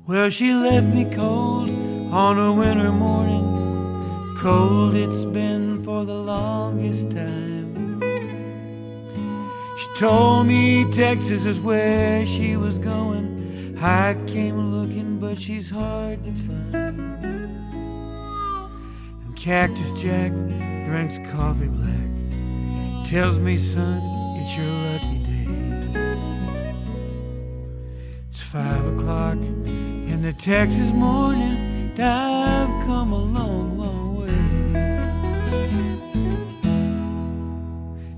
Well, she left me cold on a winter morning. Cold it's been for the longest time. She told me Texas is where she was going. I came looking, but she's hard to find. And Cactus Jack drinks coffee black. Tells me, son, it's your lucky day. It's five o'clock in the Texas morning. I've come a long, long way.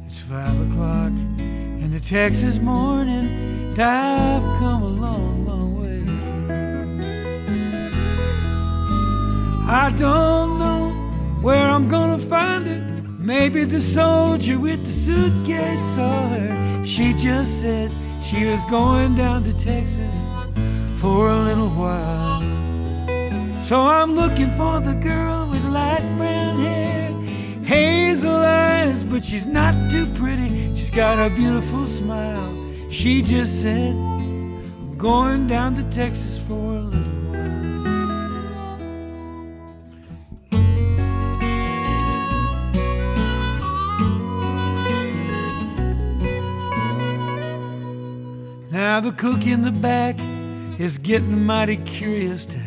It's five o'clock in the Texas morning. I've come a long, I don't know where I'm gonna find her. Maybe the soldier with the suitcase saw her. She just said she was going down to Texas for a little while. So I'm looking for the girl with light brown hair, hazel eyes, but she's not too pretty. She's got a beautiful smile. She just said, I'm going down to Texas for Now the cook in the back is getting mighty curious to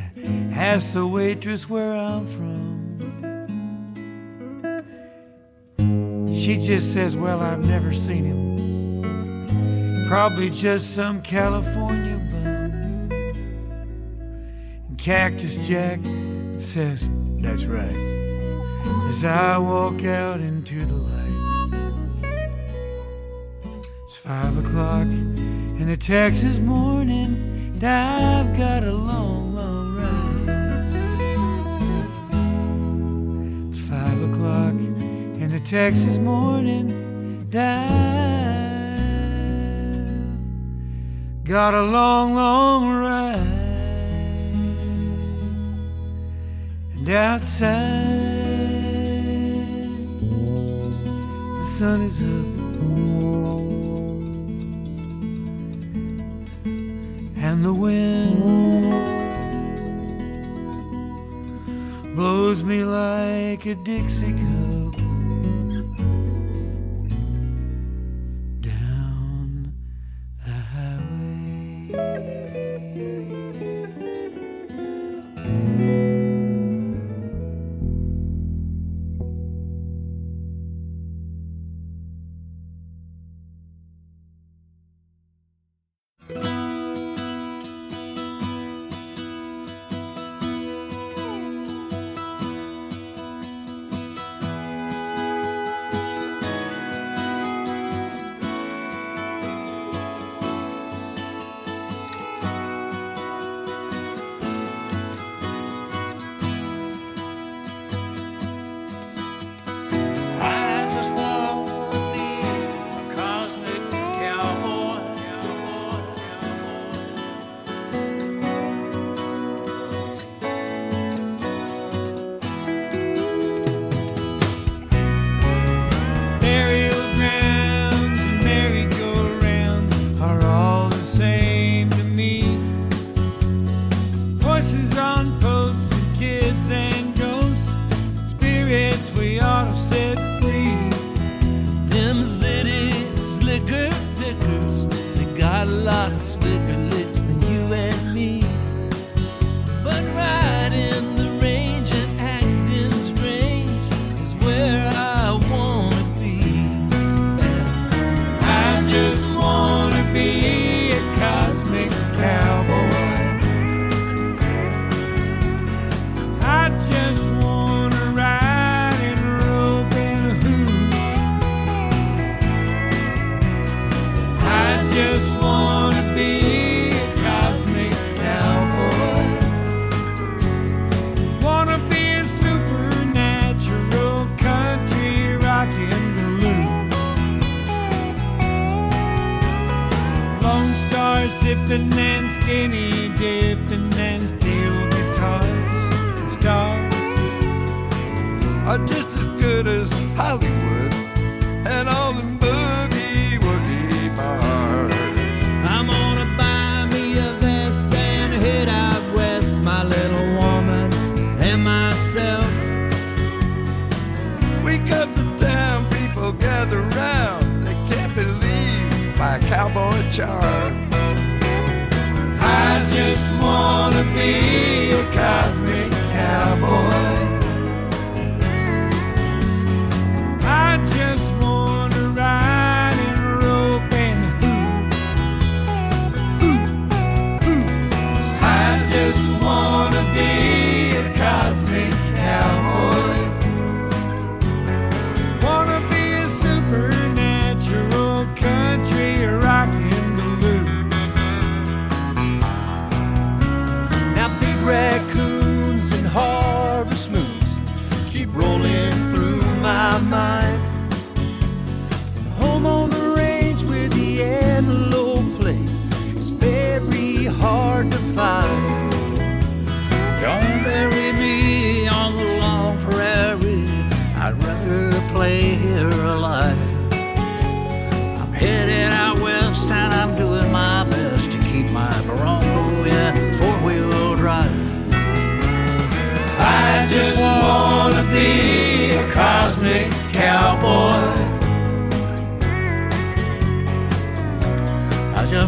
ask the waitress where I'm from. She just says, Well, I've never seen him. Probably just some California bum. And Cactus Jack says, That's right. As I walk out into the light, it's five o'clock in the Texas morning. And I've got a long, long ride. It's five o'clock in the Texas morning. And I've got a long, long ride. And outside, the sun is up. And the wind blows me like a Dixie cup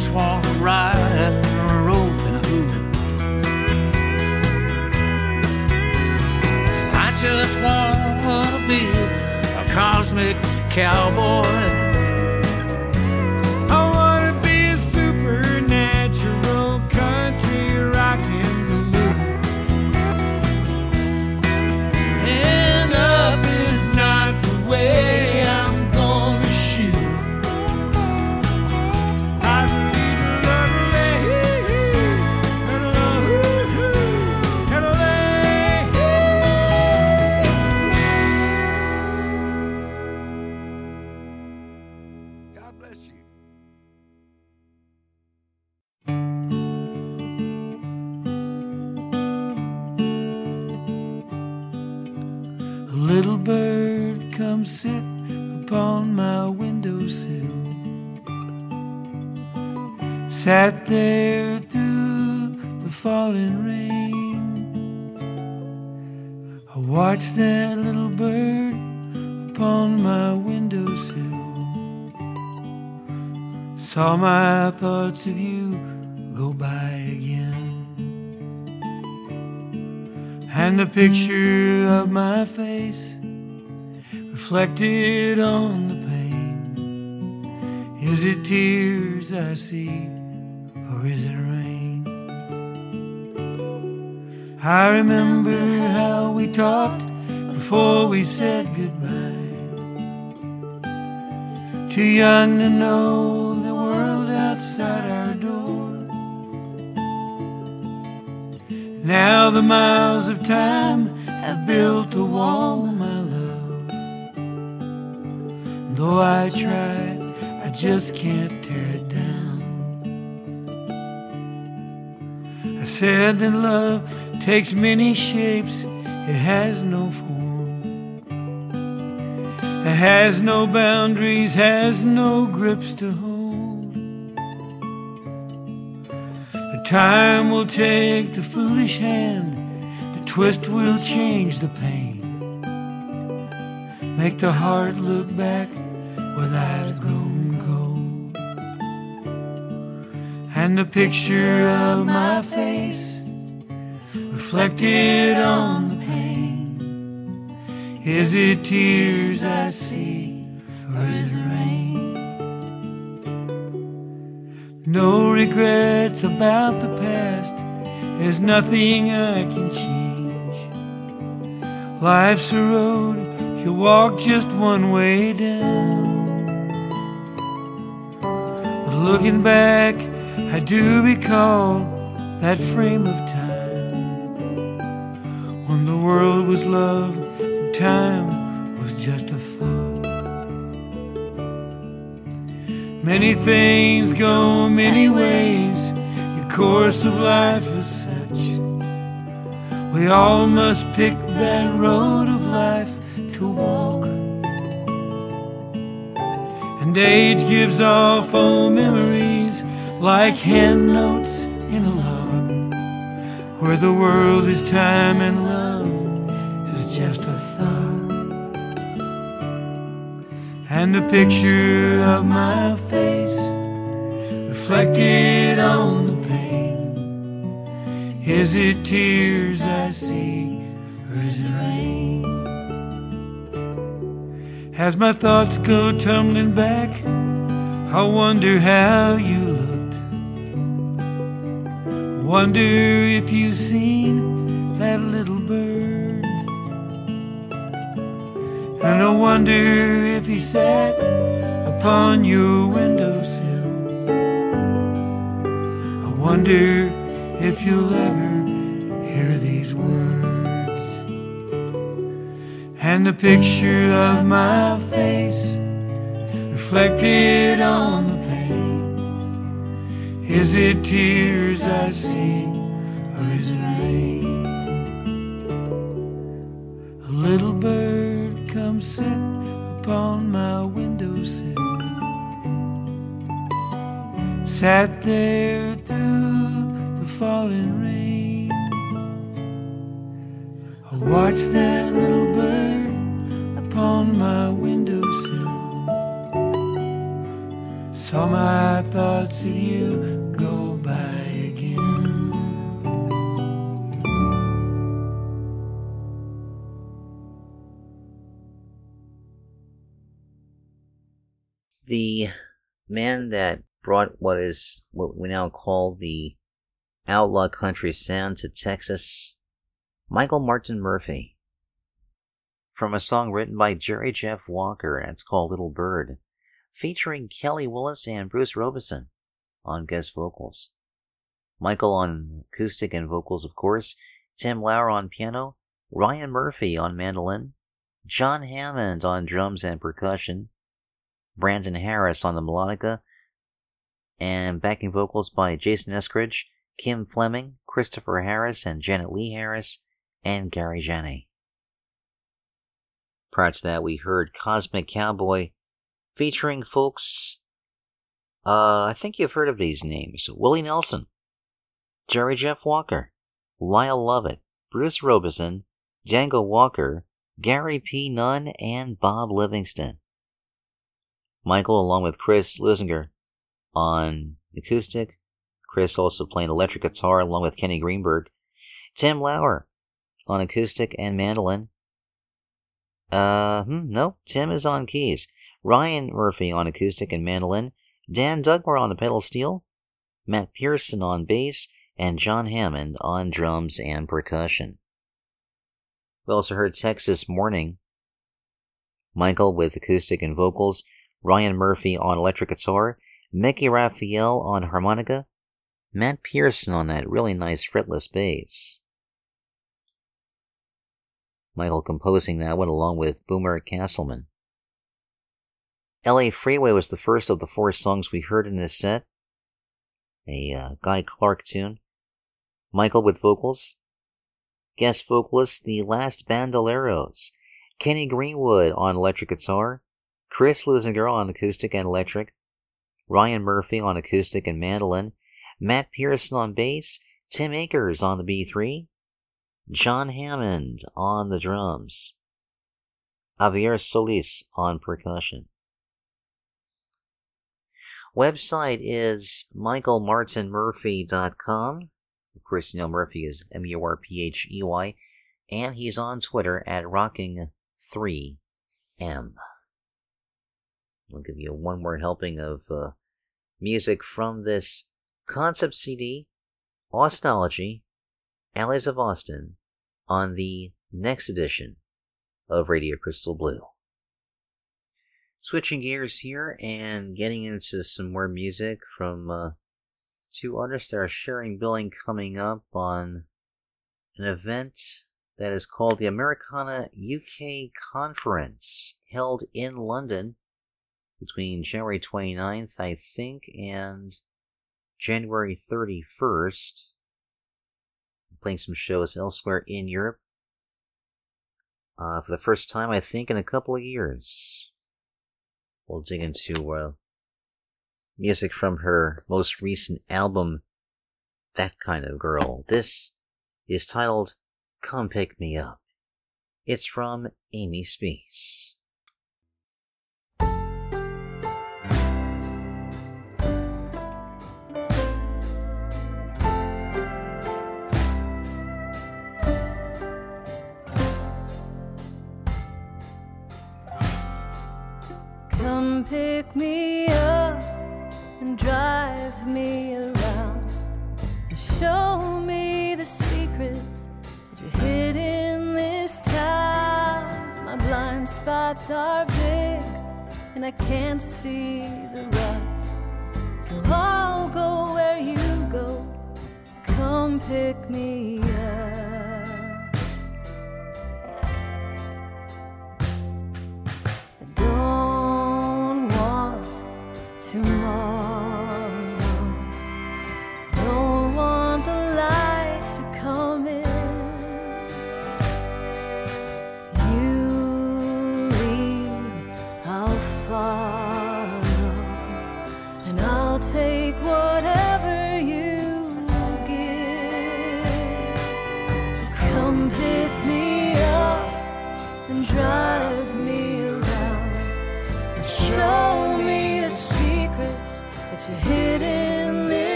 I just wanna ride a rope and a hoop. I just wanna be a cosmic cowboy. Sat there through the falling rain. I watched that little bird upon my windowsill. Saw my thoughts of you go by again. And the picture of my face reflected on the pain. Is it tears I see, or is it rain? I remember how we talked before we said goodbye. Too young to know the world outside our door. Now the miles of time have built a wall, my love. Though I try, I just can't tear it I said that love takes many shapes, it has no form. It has no boundaries, has no grips to hold. But time will take the foolish hand, the twist will change the pain. Make the heart look back with eyes grown And the picture of my face reflected on the pain. Is it tears I see, or is it rain? No regrets about the past, there's nothing I can change. Life's a road, you walk just one way down. But looking back, I do recall that frame of time when the world was love and time was just a thought. Many things go many ways. Your course of life is such. We all must pick that road of life to walk. And age gives off old memories like hand notes in a log, where the world is time and love is just a thought. And a picture of my face reflected on the pane. Is it tears I see, or is it rain? As my thoughts go tumbling back, I wonder how you. I wonder if you've seen that little bird. And I wonder if he sat upon your windowsill. I wonder if you'll ever hear these words. And the picture of my face reflected on the. Is it tears I see, or is it rain? A little bird comes sit upon my windowsill. Sat there through the falling rain. I watched that little bird upon my windowsill. Saw my thoughts of you go by again. The man that brought what is what we now call the outlaw country sound to Texas, Michael Martin Murphey. From a song written by Jerry Jeff Walker, and it's called Little Bird, featuring Kelly Willis and Bruce Robison on guest vocals. Michael on acoustic and vocals, of course, Tim Lauer on piano, Ryan Murphey on mandolin, John Hammond on drums and percussion, Brandon Harris on the melodica, and backing vocals by Jason Eskridge, Kim Fleming, Christopher Harris, and Janet Lee Harris, and Gary Janney. Prior to that, we heard Cosmic Cowboy featuring folks. Uh, I think you've heard of these names Willie Nelson, Jerry Jeff Walker, Lyle Lovett, Bruce Robison, Django Walker, Gary P. Nunn, and Bob Livingston. Michael, along with Chris Leuzinger, on acoustic. Chris also playing electric guitar along with Kenny Greenberg. Tim Lauer on acoustic and mandolin. Uh, hmm, no, Tim is on keys. Ryan Murphey on acoustic and mandolin. Dan Dugmore on the pedal steel. Matt Pearson on bass. And John Hammond on drums and percussion. We also heard Texas Morning. Michael with acoustic and vocals. Ryan Murphey on electric guitar. Mickey Raphael on harmonica. Matt Pearson on that really nice fretless bass. Michael composing that one along with Boomer Castleman. LA Freeway was the first of the four songs we heard in this set. A uh, Guy Clark tune. Michael with vocals. Guest vocalist, the Last Bandoleros. Kenny Greenwood on electric guitar. Chris Leuzinger on acoustic and electric. Ryan Murphey on acoustic and mandolin. Matt Pearson on bass. Tim Akers on the B3. John Hammond on the drums. Javier Solis on percussion. Website is michaelmartinmurphey.com. You know Murphey is M U R P H E Y, and he's on Twitter at rocking3m. I'll give you one more helping of uh, music from this concept CD, Austinology, Alleys of Austin, on the next edition of Radio Crystal Blue switching gears here and getting into some more music from uh, two artists that are sharing billing coming up on an event that is called the Americana UK Conference, held in London between January 29th, I think, and January 31st. I'm playing some shows elsewhere in Europe uh, for the first time, I think, in a couple of years we'll dig into uh, music from her most recent album, That Kind of Girl. This is titled Come Pick Me Up. It's from Amy Speace. are big and I can't see the ruts. So I'll go where you go. Come pick me up.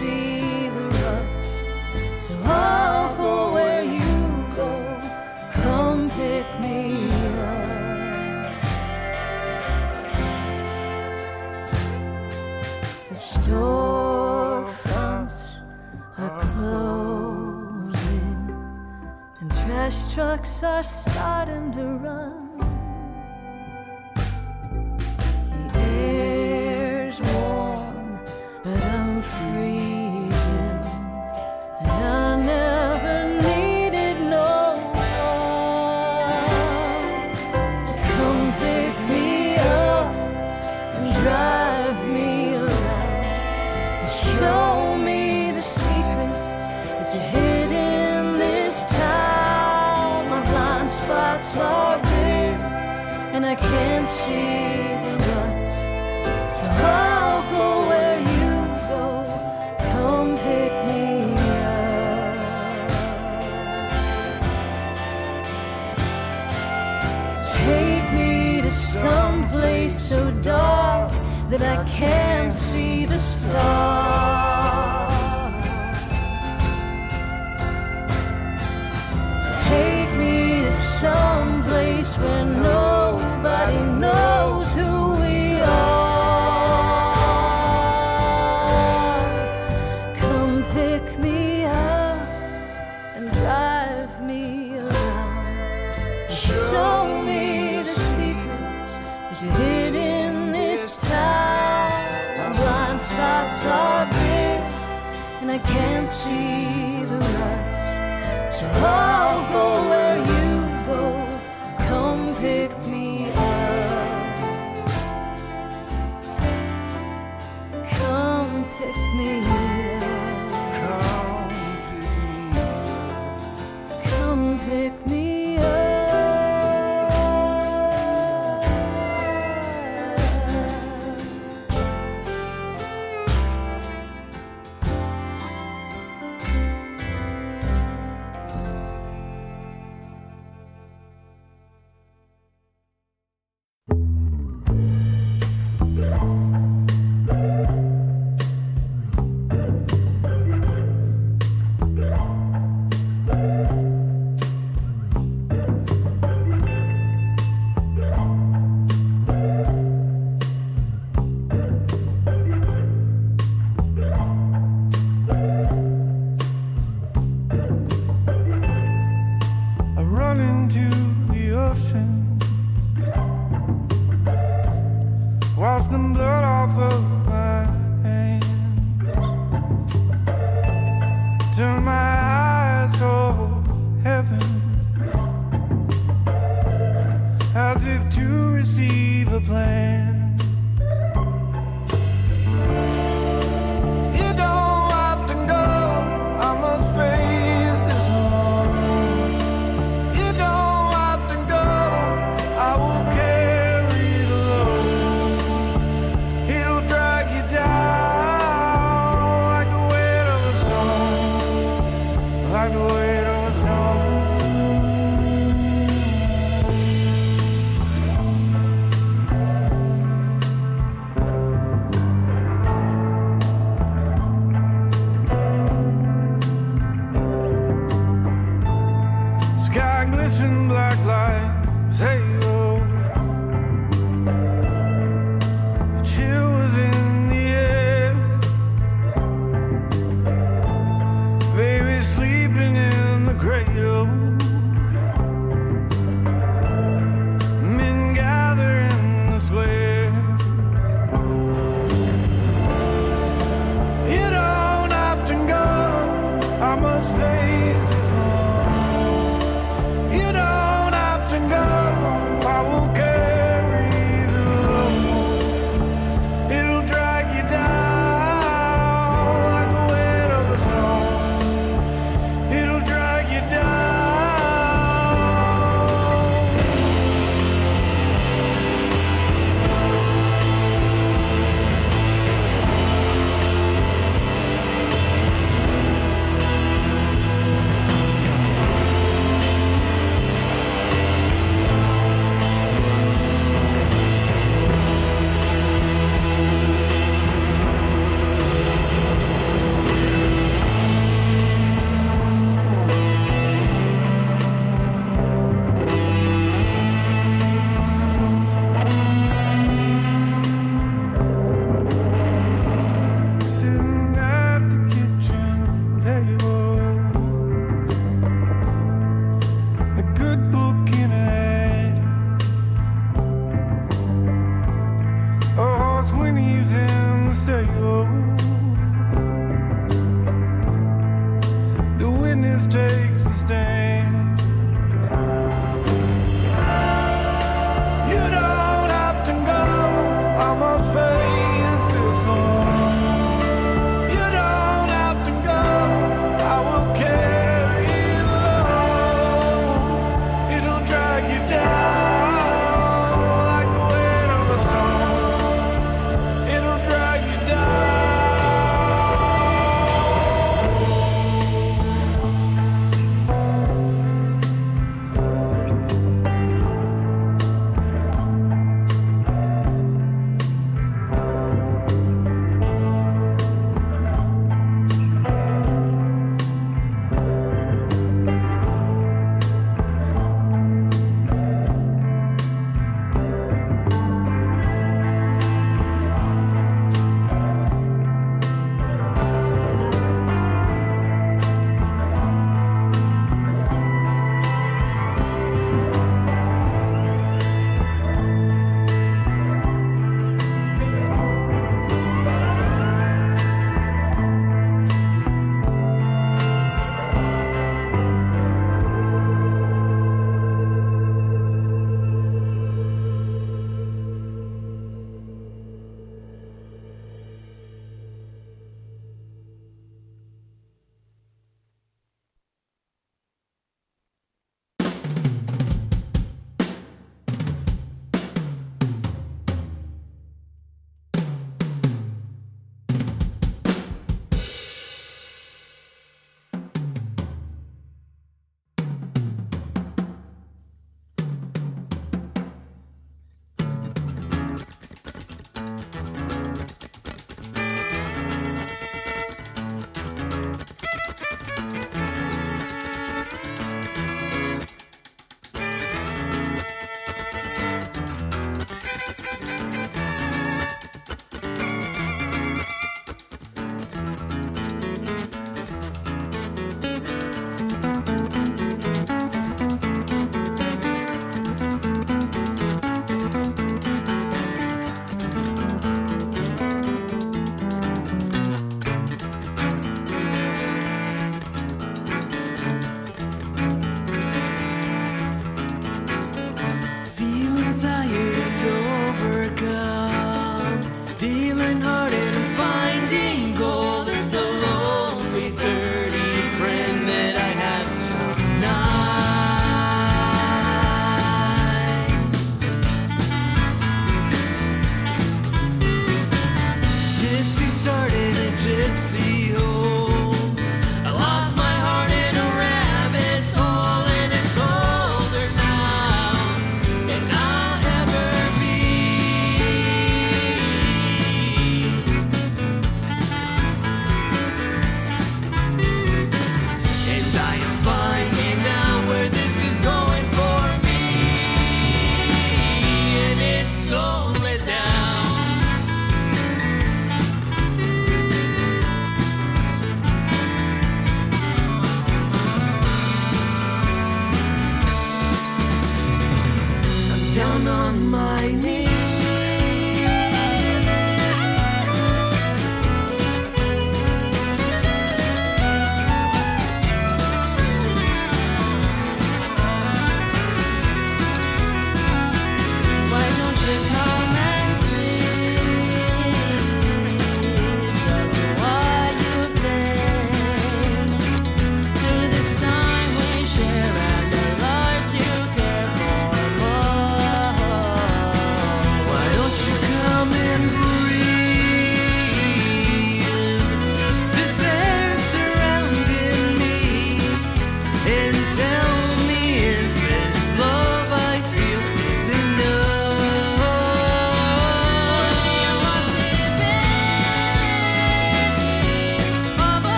see the ruts. So I'll go where you go. Come pick me up. The storefronts are closing, and trash trucks are starting to run. when no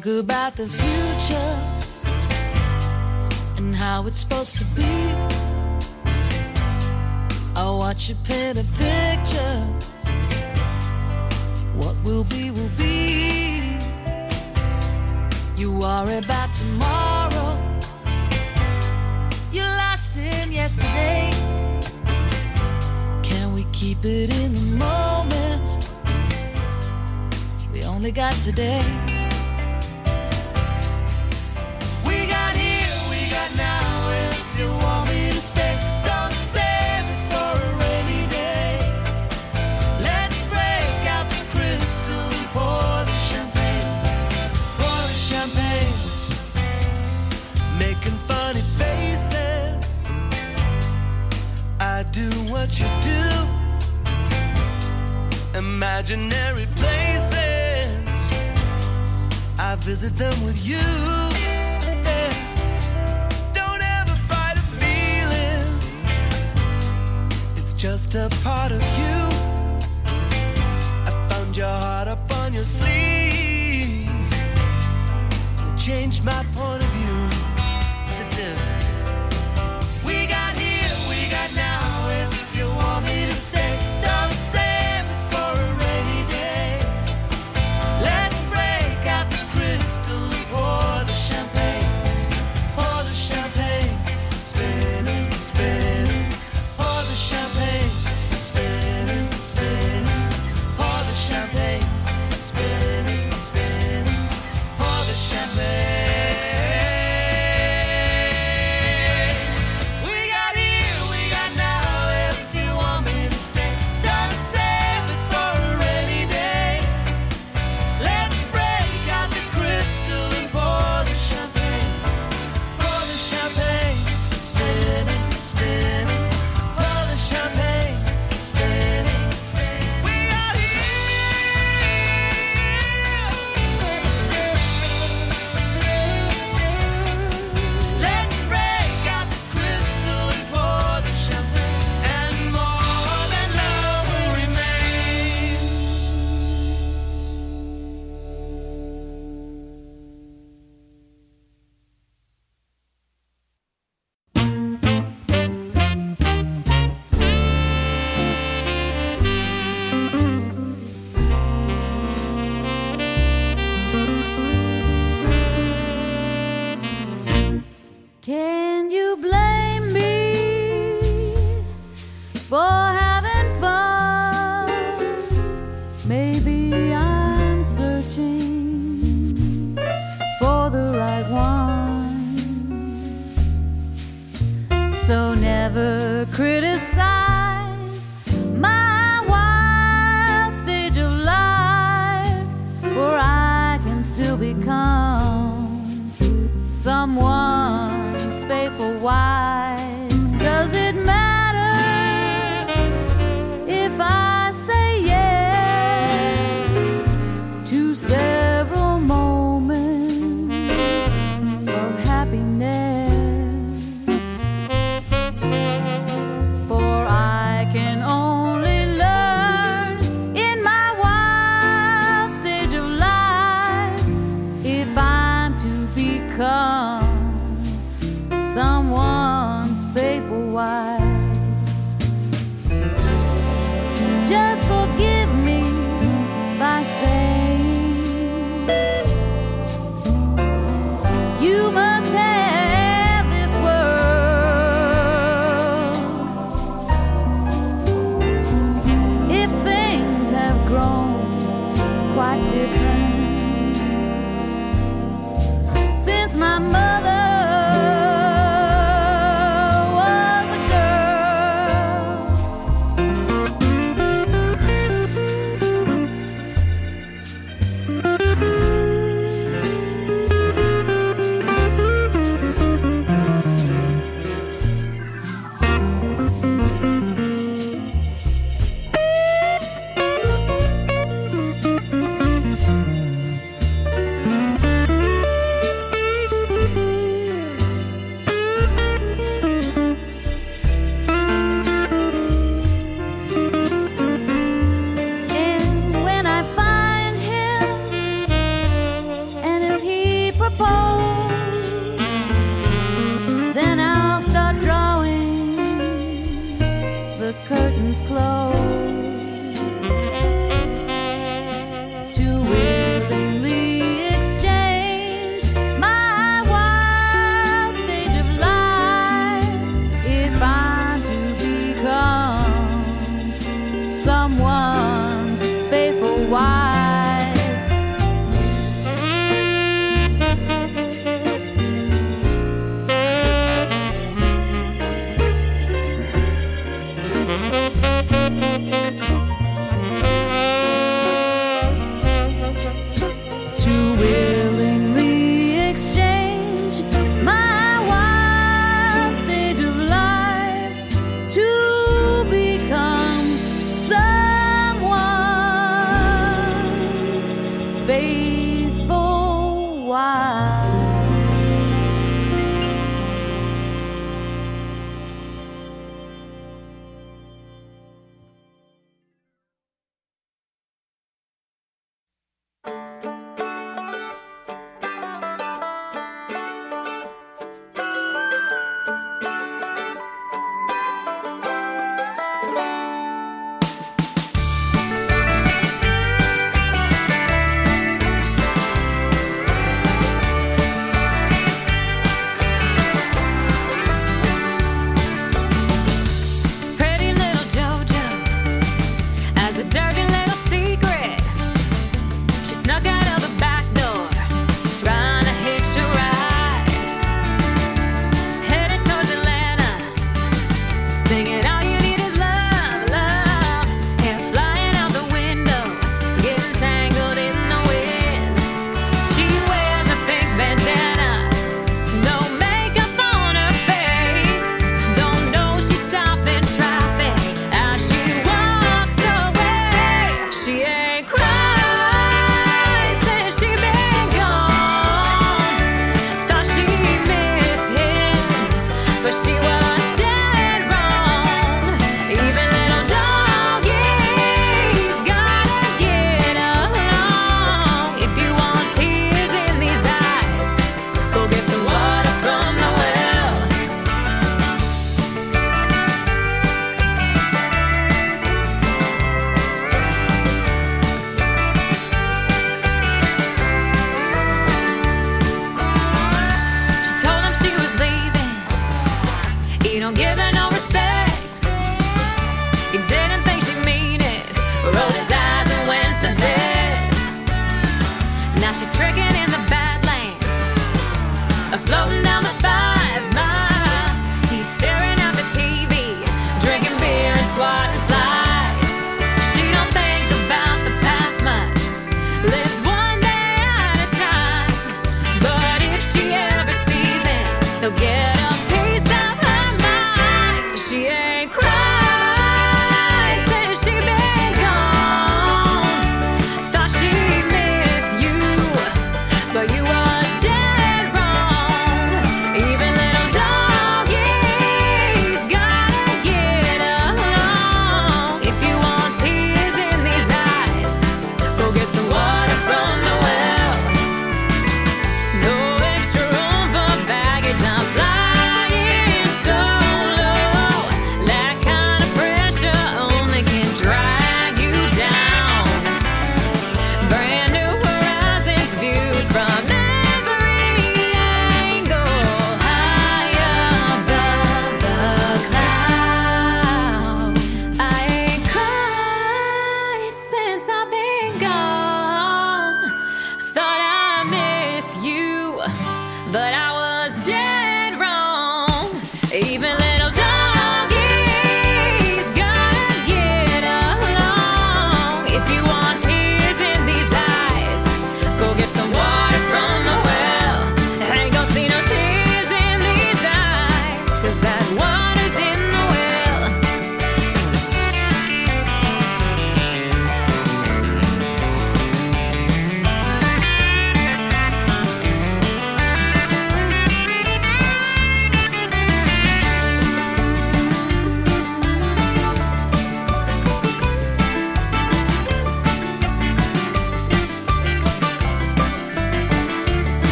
talk about the future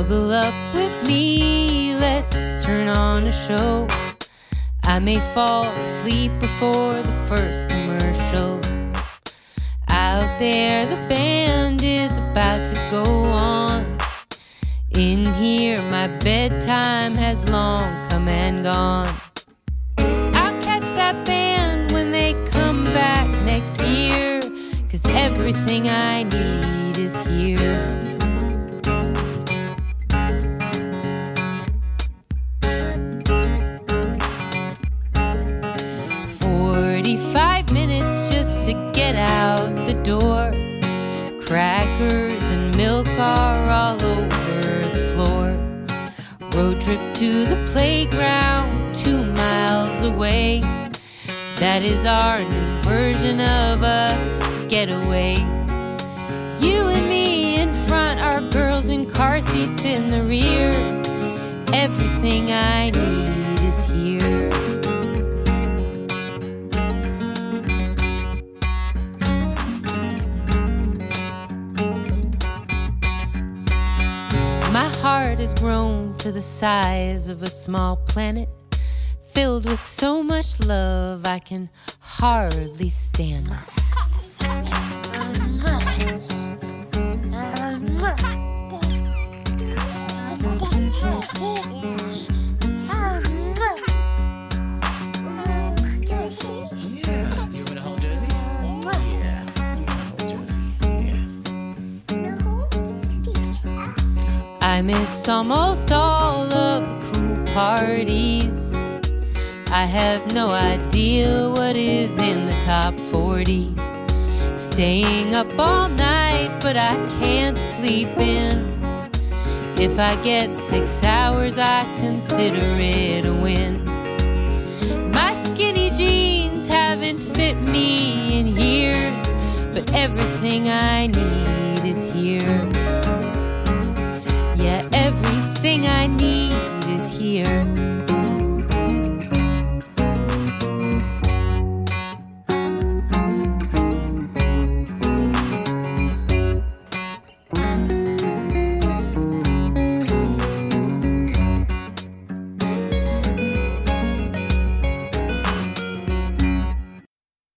Snuggle up with me, let's turn on a show. I may fall asleep before the first commercial. Out there, the band is about to go on. In here, my bedtime has long come and gone. I'll catch that band when they come back next year. Cause everything I need is here. The door. Crackers and milk are all over the floor. Road trip to the playground, two miles away. That is our new version of a getaway. You and me in front, our girls in car seats in the rear. Everything I need is here. Heart has grown to the size of a small planet, filled with so much love I can hardly stand it. I miss almost all of the cool parties. I have no idea what is in the top 40. Staying up all night, but I can't sleep in. If I get six hours, I consider it a win. My skinny jeans haven't fit me in years, but everything I need is here. Yeah, everything I need is here.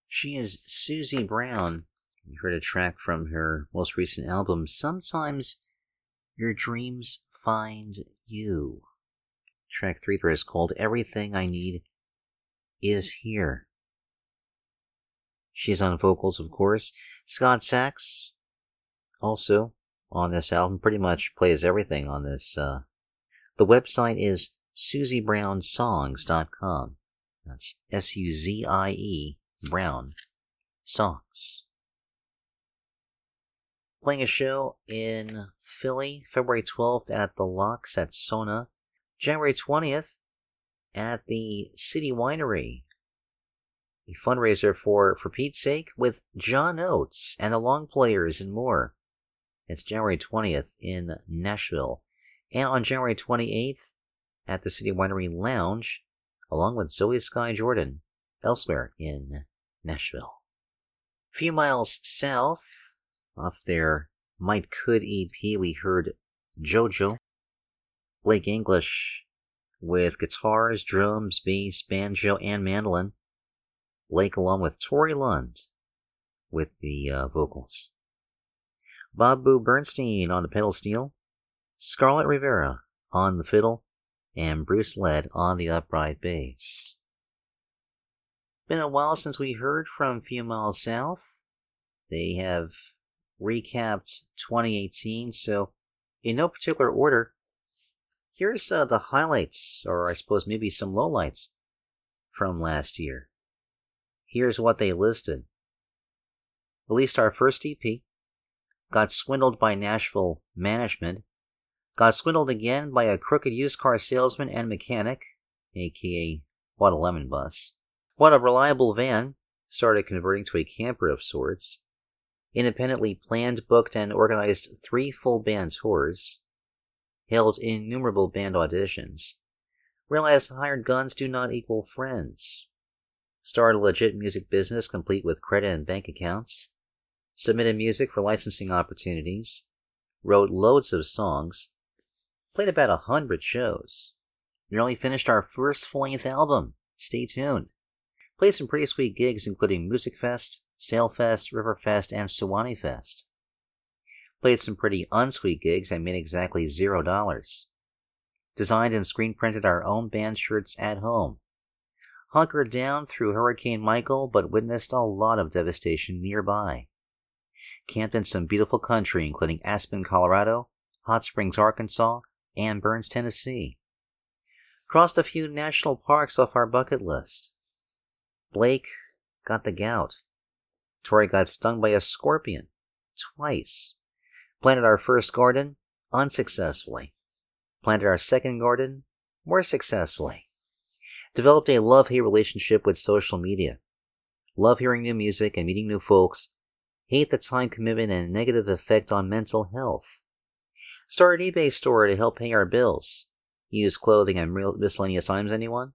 She is Suzie Brown. You heard a track from her most recent album, Sometimes Your Dreams Find You. Track 3 there is called Everything I Need Is Here. She's on vocals, of course. Scot Sax, also on this album, pretty much plays everything on this. Uh, the website is suziebrownsongs.com. That's S U Z I E Brown Songs. Playing a show in Philly, February 12th at the Locks at Sona, January 20th at the City Winery. A fundraiser for For Pete's Sake with John Oates and the Long Players and more. It's January 20th in Nashville. And on January 28th at the City Winery Lounge, along with Zoe Sky Jordan, elsewhere in Nashville. A few miles south, off their Might Could EP, we heard JoJo, Blake English with guitars, drums, bass, banjo, and mandolin. Blake along with Tori Lund with the uh, vocals. Bob Boo Bernstein on the pedal steel, Scarlett Rivera on the fiddle, and Bruce Led on the upright bass. Been a while since we heard from Few Miles South. They have recapped 2018, so in no particular order, here's uh, the highlights, or I suppose maybe some lowlights from last year. Here's what they listed. Released our first EP, got swindled by Nashville management, got swindled again by a crooked used car salesman and mechanic, aka What a Lemon Bus. What a reliable van, started converting to a camper of sorts. Independently planned, booked, and organized three full band tours. Held innumerable band auditions. Realized hired guns do not equal friends. Started a legit music business complete with credit and bank accounts. Submitted music for licensing opportunities. Wrote loads of songs. Played about a hundred shows. Nearly finished our first full length album. Stay tuned. Played some pretty sweet gigs, including Music Fest, Sailfest, Riverfest, and Suwannee Fest. Played some pretty unsweet gigs and made exactly zero dollars. Designed and screen printed our own band shirts at home. Hunkered down through Hurricane Michael, but witnessed a lot of devastation nearby. Camped in some beautiful country, including Aspen, Colorado, Hot Springs, Arkansas, and Burns, Tennessee. Crossed a few national parks off our bucket list. Blake got the gout. Tori got stung by a scorpion twice. Planted our first garden unsuccessfully. Planted our second garden more successfully. Developed a love hate relationship with social media. Love hearing new music and meeting new folks. Hate the time commitment and negative effect on mental health. Started eBay store to help pay our bills. Used clothing and miscellaneous items, anyone?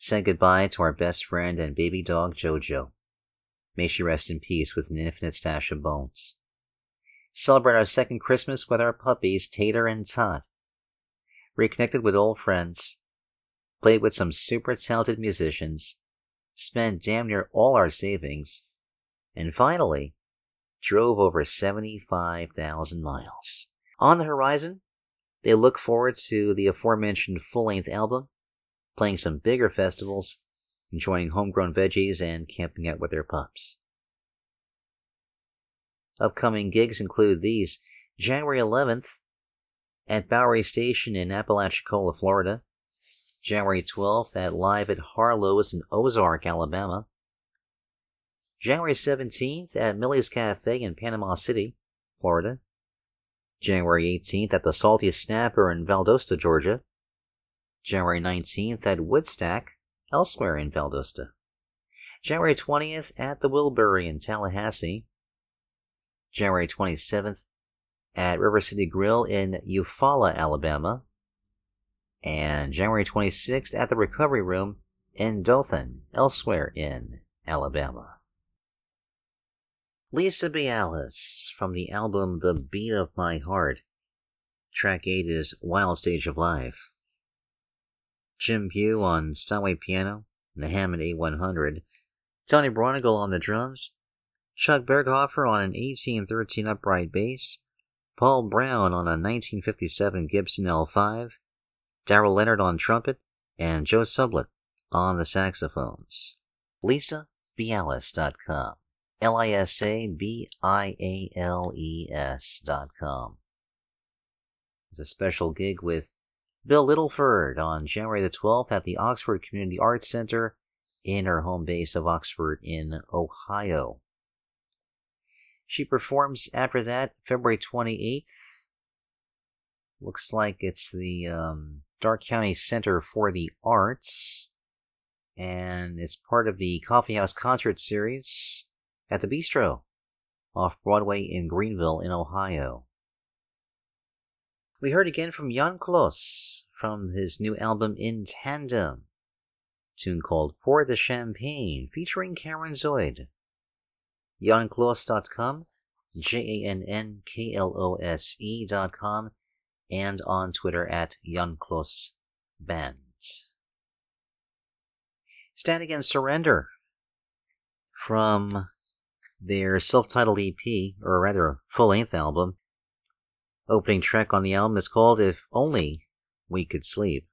Said goodbye to our best friend and baby dog Jojo. May she rest in peace with an infinite stash of bones. Celebrate our second Christmas with our puppies Tater and Tot. Reconnected with old friends. Played with some super talented musicians. Spent damn near all our savings. And finally, drove over 75,000 miles. On the horizon, they look forward to the aforementioned full length album, playing some bigger festivals, enjoying homegrown veggies, and camping out with their pups. Upcoming gigs include these January 11th at Bowery Station in Apalachicola, Florida, January 12th at Live at Harlow's in Ozark, Alabama, January 17th at Millie's Cafe in Panama City, Florida, January 18th at the Salty Snapper in Valdosta, Georgia, January 19th at Woodstack, elsewhere in Valdosta, January 20th at the Wilbury in Tallahassee, January 27th at River City Grill in Eufaula, Alabama, and January 26th at the Recovery Room in Dothan, elsewhere in Alabama. Lisa Biales from the album The Beat of My Heart. Track 8 is Wild Stage of Life. Jim Pugh on Steinway piano and the Hammond A100. Tony Braunagel on the drums. Chuck Berghofer on an 1813 upright bass. Paul Brown on a 1957 Gibson L5. Darrell Leonard on trumpet. And Joe Sublett on the saxophones. LisaBiales.com. Dot com. It's a special gig with Bill Littleford on January the 12th at the Oxford Community Arts Center in her home base of Oxford in Ohio. She performs after that February 28th. Looks like it's the um, Darke County Center for the Arts. And it's part of the Coffeehouse Concert Series at the Bistro off Broadway in Greenville, in Ohio. We heard again from Jann Klose from his new album In Tandem, tune called Pour the Champagne, featuring Karen Zoid. JannKlose.com, J A N N K L O S E.com, and on Twitter at Jann Klose Band. Static and Surrender from their self titled EP, or rather, full length album. Opening track on the album is called If Only We Could Sleep.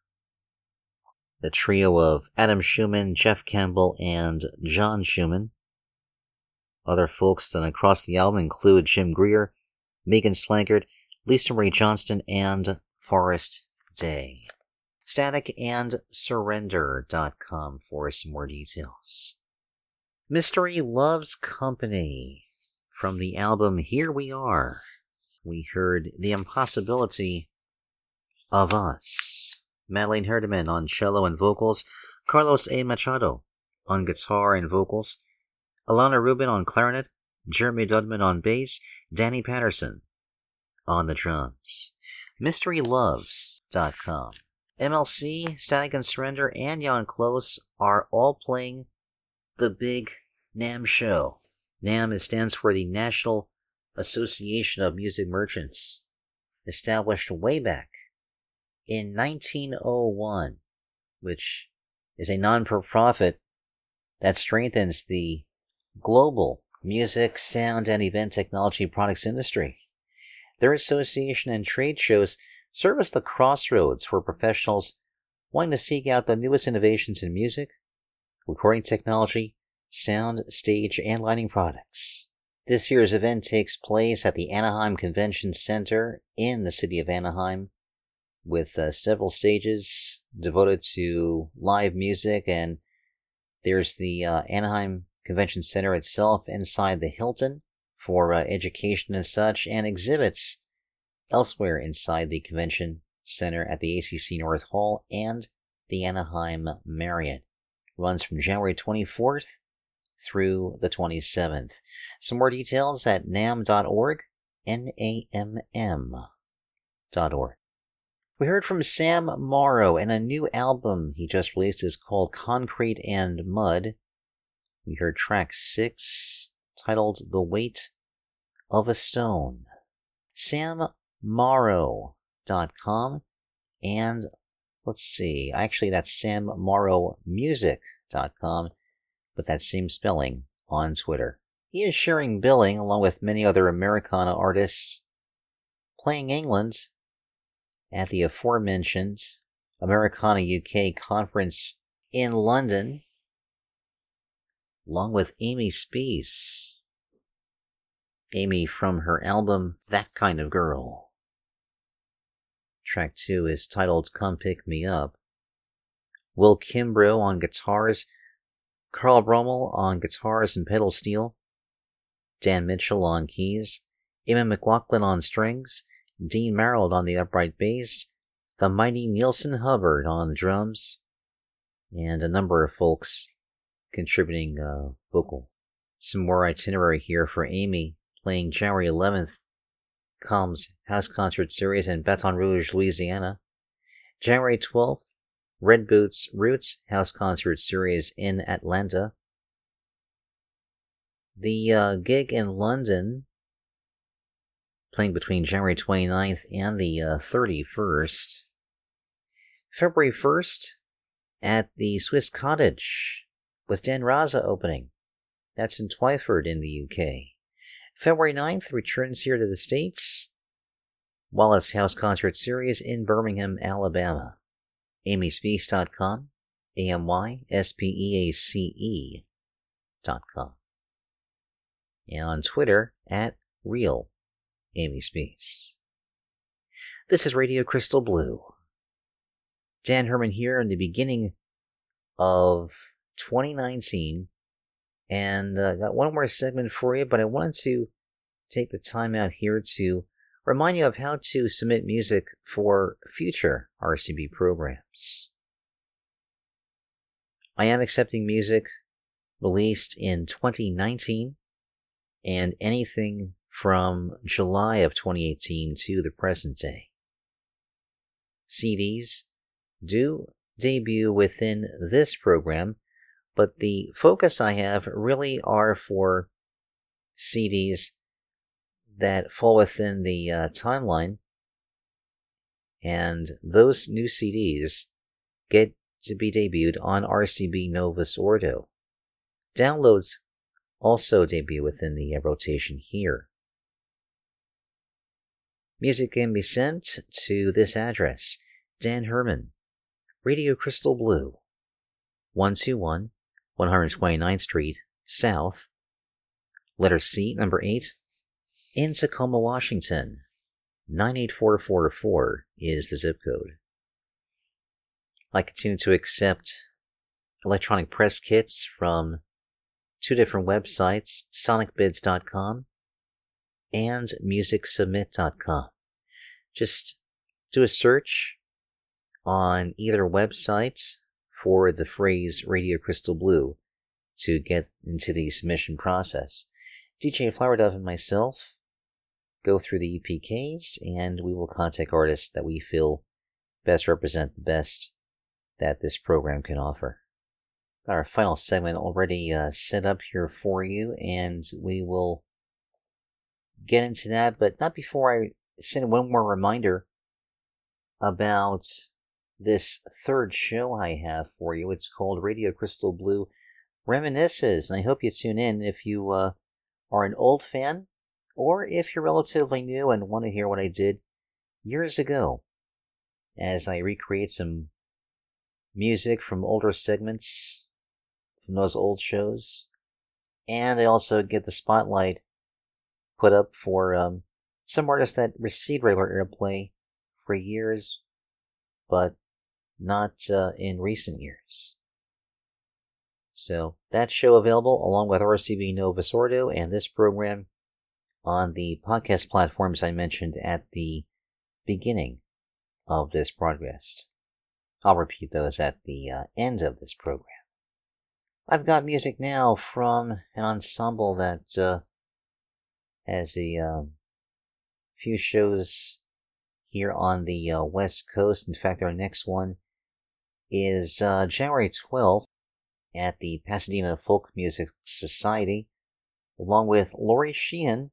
The trio of Adam Schumann, Jeff Campbell, and John Schumann. Other folks that across the album include Jim Greer, Megan Slankard, Lisa Marie Johnston, and Forrest Day. Static and Staticandsurrender.com for some more details. Mystery Loves Company. From the album Here We Are, we heard The Impossibility of Us. Madeleine Herdeman on cello and vocals, Carlos A. Machado on guitar and vocals, Alana Rubin on clarinet, Jeremy Dudman on bass, Danny Patterson on the drums. MysteryLoves.com. MLC, Static and Surrender, and Jann Klose are all playing the big NAMM show. NAMM stands for the National Association of Music Merchants. established way back in 1901, which is a non profit that strengthens the global music, sound, and event technology products industry. Their association and trade shows serve as the crossroads for professionals wanting to seek out the newest innovations in music, recording technology, sound, stage, and lighting products. This year's event takes place at the Anaheim Convention Center in the city of Anaheim, with uh, several stages devoted to live music, and there's the uh, Anaheim Convention Center itself inside the Hilton for uh, education and such, and exhibits elsewhere inside the convention center at the ACC North Hall and the Anaheim Marriott. Runs from January 24th through the 27th. Some more details at namm.org, N-A-M-M.org. We heard from Sam Morrow, and a new album he just released is called Concrete and Mud. We heard track 6, titled The Weight of a Stone. SamMorrow.com, and let's see, actually that's SamMorrowMusic.com, but that same spelling on Twitter. He is sharing billing along with many other Americana artists playing England at the aforementioned Americana UK conference in London, along with Amy Speace. Amy from her album That Kind of Girl. Track 2 is titled Come Pick Me Up. Will Kimbrough on guitars, Carl Brummel on guitars and pedal steel, Dan Mitchell on keys, Emma McLaughlin on strings, Dean Merrill on the upright bass, the mighty Neilson Hubbard on drums, and a number of folks contributing uh, vocal. Some more itinerary here for Amy playing January 11th, Combs House Concert Series in Baton Rouge, Louisiana. January 12th, Red Boots Roots House Concert Series in Atlanta. The uh, gig in London, playing between January 29th and the uh, 31st. February 1st, at the Swiss Cottage, with Dan Raza opening. That's in Twyford in the UK. February 9th returns here to the States. Wallace House Concert Series in Birmingham, Alabama. AmySpeace.com, A-M-Y-S-P-E-A-C-E dot com. And on Twitter at Real Amy Speace. This is Radio Crystal Blue. Dan Herman here in the beginning of 2019 and uh, got one more segment for you, but I wanted to take the time out here to remind you of how to submit music for future RCB programs. I am accepting music released in 2019 and anything from July of 2018 to the present day. CDs do debut within this program but the focus I have really are for CDs that fall within the uh, timeline, and those new CDs get to be debuted on RCB Novus Ordo. Downloads also debut within the uh, rotation here. Music can be sent to this address Dan Herman, Radio Crystal Blue, 121 129th Street, South, letter C, number 8, in Tacoma, Washington. 98444 is the zip code. I continue to accept electronic press kits from two different websites, sonicbids.com and musicsubmit.com. Just do a search on either website for the phrase Radio Crystal Blue to get into the submission process. DJ Flower Dove and myself go through the EPKs and we will contact artists that we feel best represent the best that this program can offer. Our final segment already uh, set up here for you, and we will get into that, but not before I send one more reminder about this third show I have for you. It's called Radio Crystal Blue Reminisces, and I hope you tune in if you uh, are an old fan or if you're relatively new and want to hear what I did years ago as I recreate some music from older segments from those old shows. And I also get the spotlight put up for um, some artists that received regular airplay for years, but not uh, in recent years. So that show available along with RCB Ordo and this program on the podcast platforms I mentioned at the beginning of this broadcast. I'll repeat those at the uh, end of this program. I've got music now from an ensemble that uh, has a um, few shows here on the uh, West Coast. In fact, our next one is uh, January 12th at the Pasadena Folk Music Society, along with Lori Sheehan.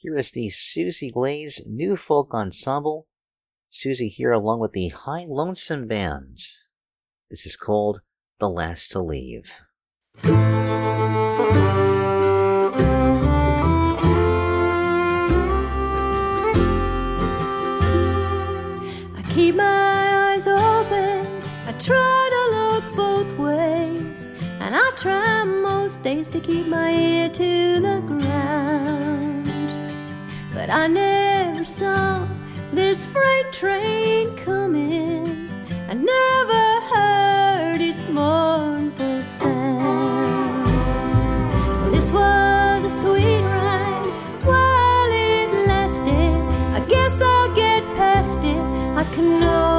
Here is the Susie Glaze New Folk Ensemble. Susie here along with the Hilonesome Band. This is called The Last to Leave. I keep my eyes open. I try to look both ways. And I try most days to keep my ear to the ground. But I never saw this freight train coming. I never heard its mournful sound. Well, this was a sweet ride while it lasted. I guess I'll get past it. I can only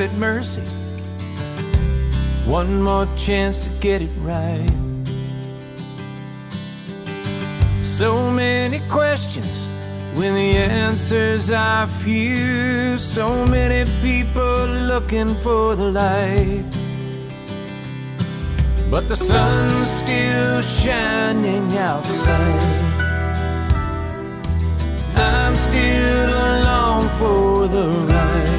at mercy. One more chance to get it right. So many questions when the answers are few. So many people looking for the light. But the sun's still shining outside. I'm still along for the ride.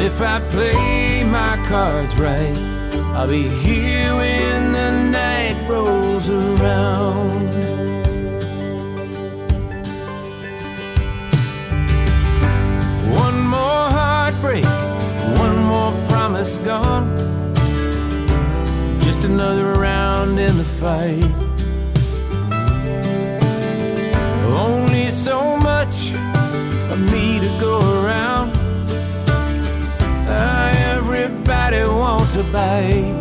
And if I play my cards right, I'll be here when the night rolls around. One more heartbreak, one more promise gone. Just another round in the fight. Only so much of me to go wants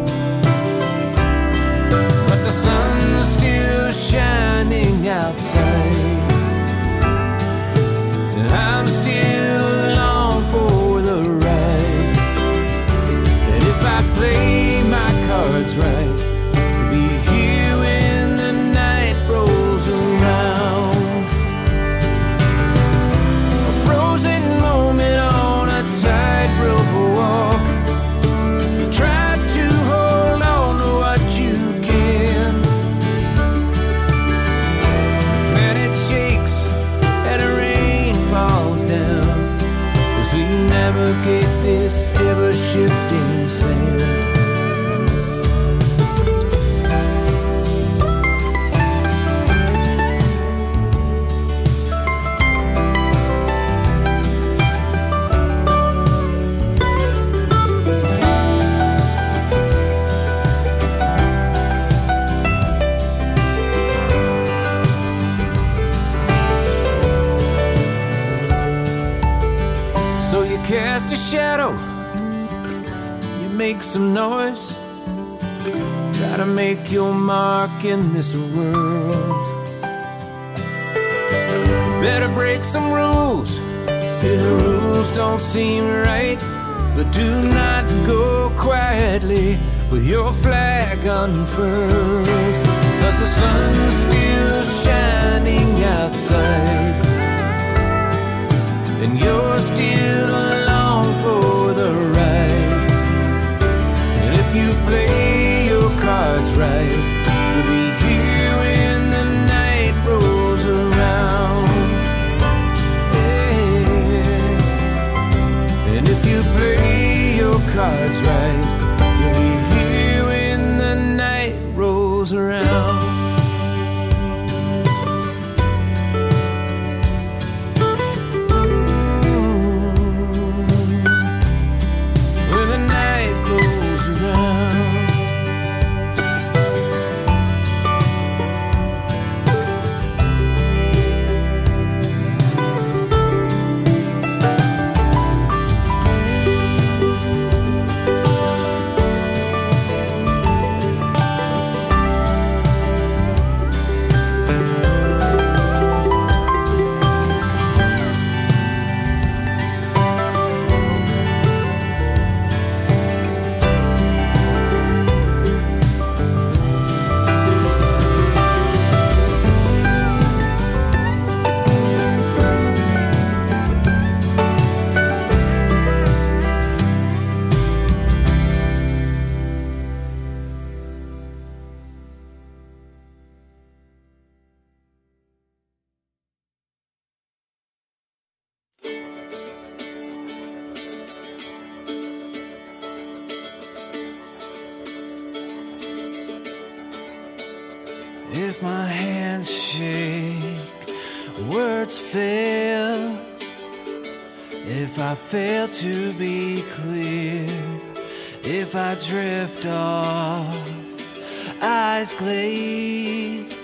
make your mark in this world. Better break some rules if the rules don't seem right, but do not go quietly with your flag unfurled. Cause the sun's still shining outside and you're still to be clear, if I drift off, eyes glaze.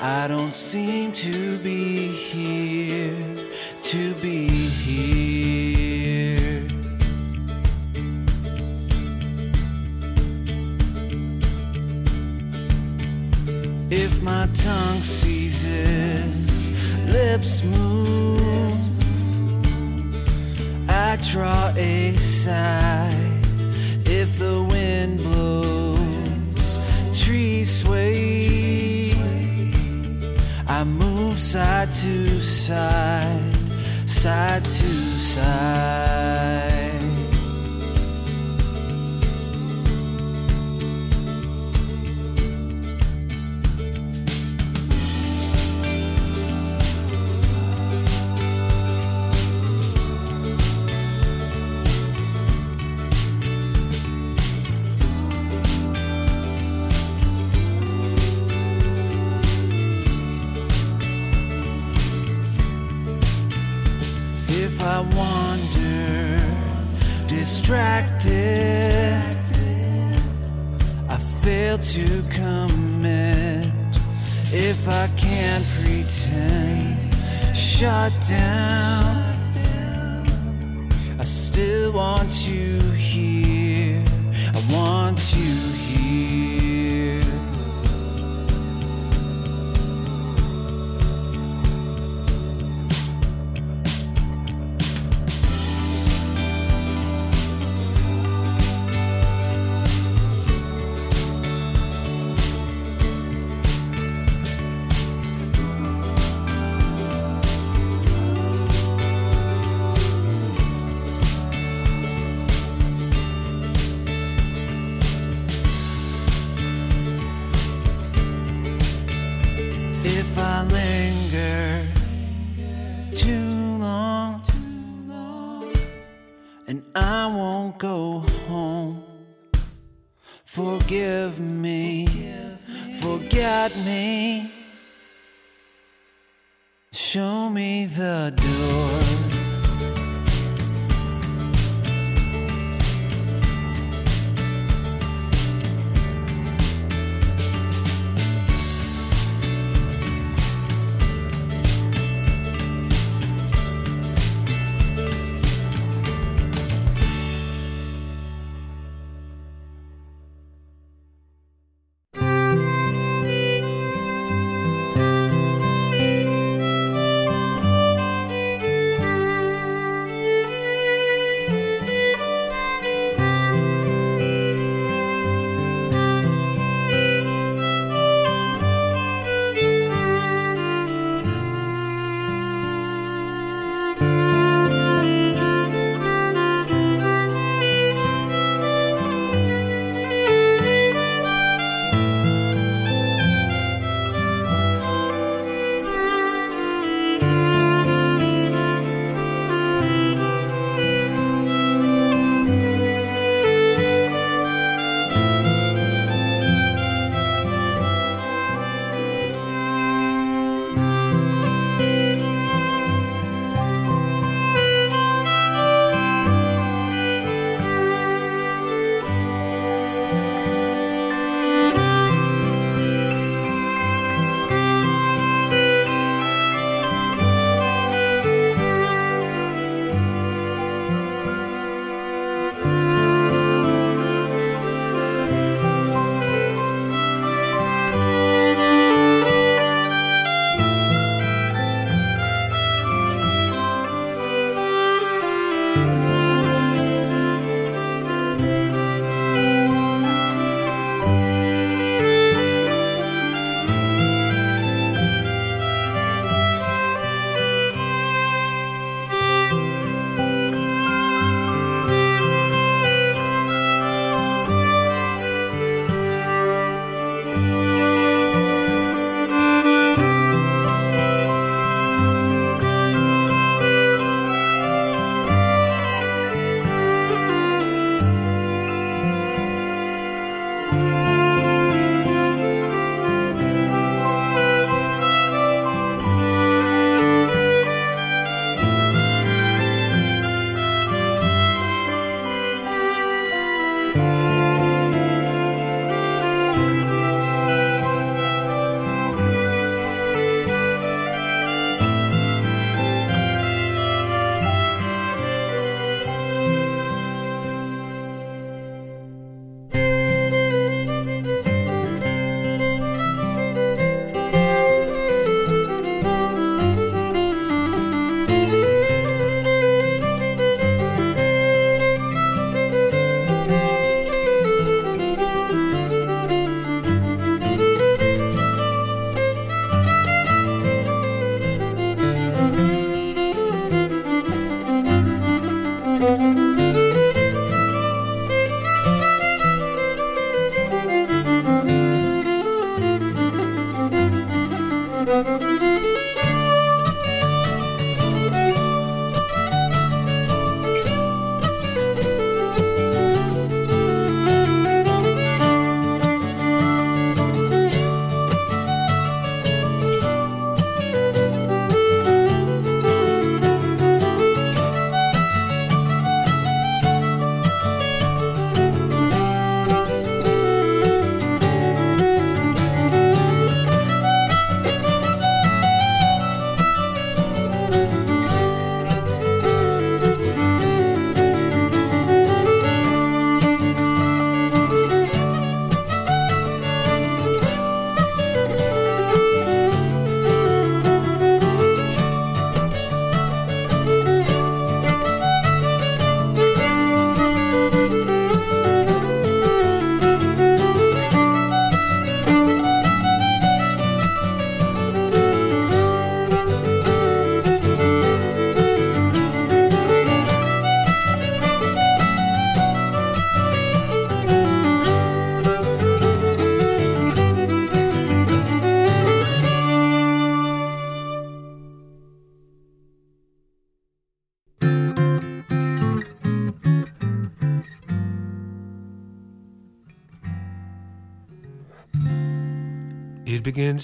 I don't seem to be here, to be here. If my tongue seizes, lips move. Draw a sigh if the wind blows, trees sway. I move side to side, side to side. I can't pretend. Shut down. I still want you here. I want you here.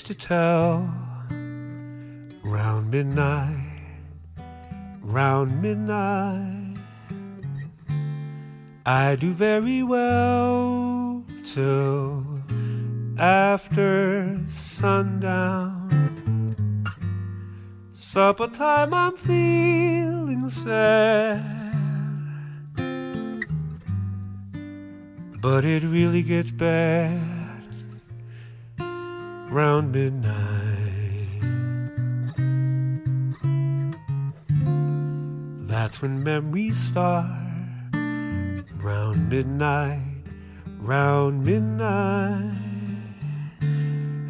To tell. Round midnight, round midnight, I do very well till after sundown. Supper time, I'm feeling sad. But it really gets bad round midnight. That's when memories start round midnight, round midnight.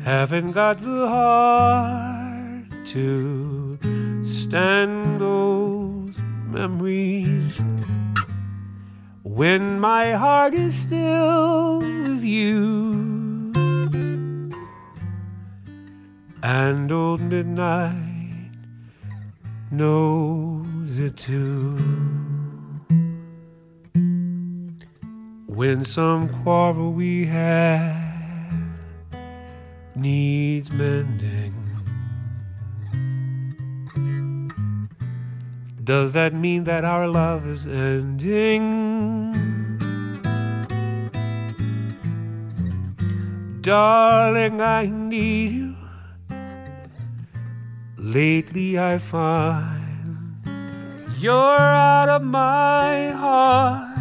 Haven't got the heart to stand those memories when my heart is still with you. And old midnight knows it too. When some quarrel we had needs mending. Does that mean that our love is ending? Darling, I need you. Lately, I find you're out of my heart,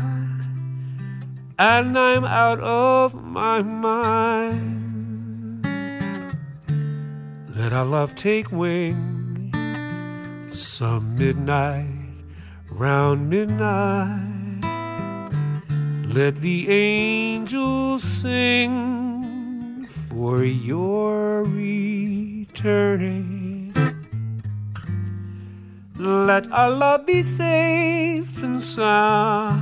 and I'm out of my mind. Let our love take wing some midnight, round midnight. Let the angels sing for your returning. Let our love be safe and sound.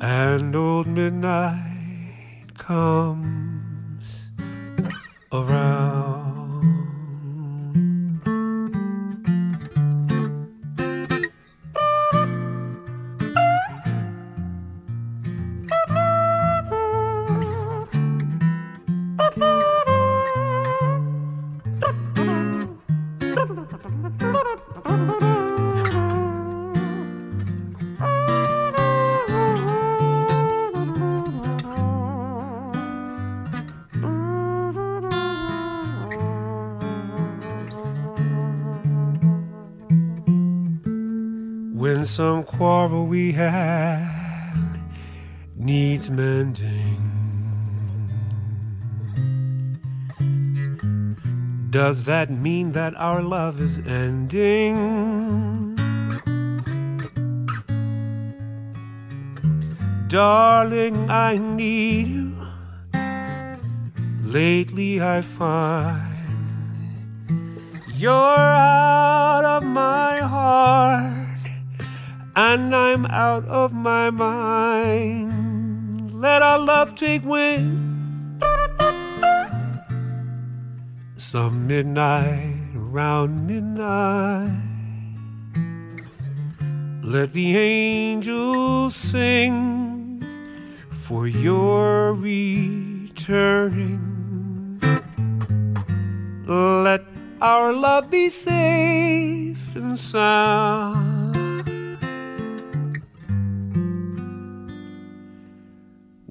And old midnight comes around. Some quarrel we had needs mending. Does that mean that our love is ending? Darling, I need you. Lately, I find you're out of my heart and I'm out of my mind. Let our love take wing. Some midnight, round midnight. Let the angels sing for your returning. Let our love be safe and sound.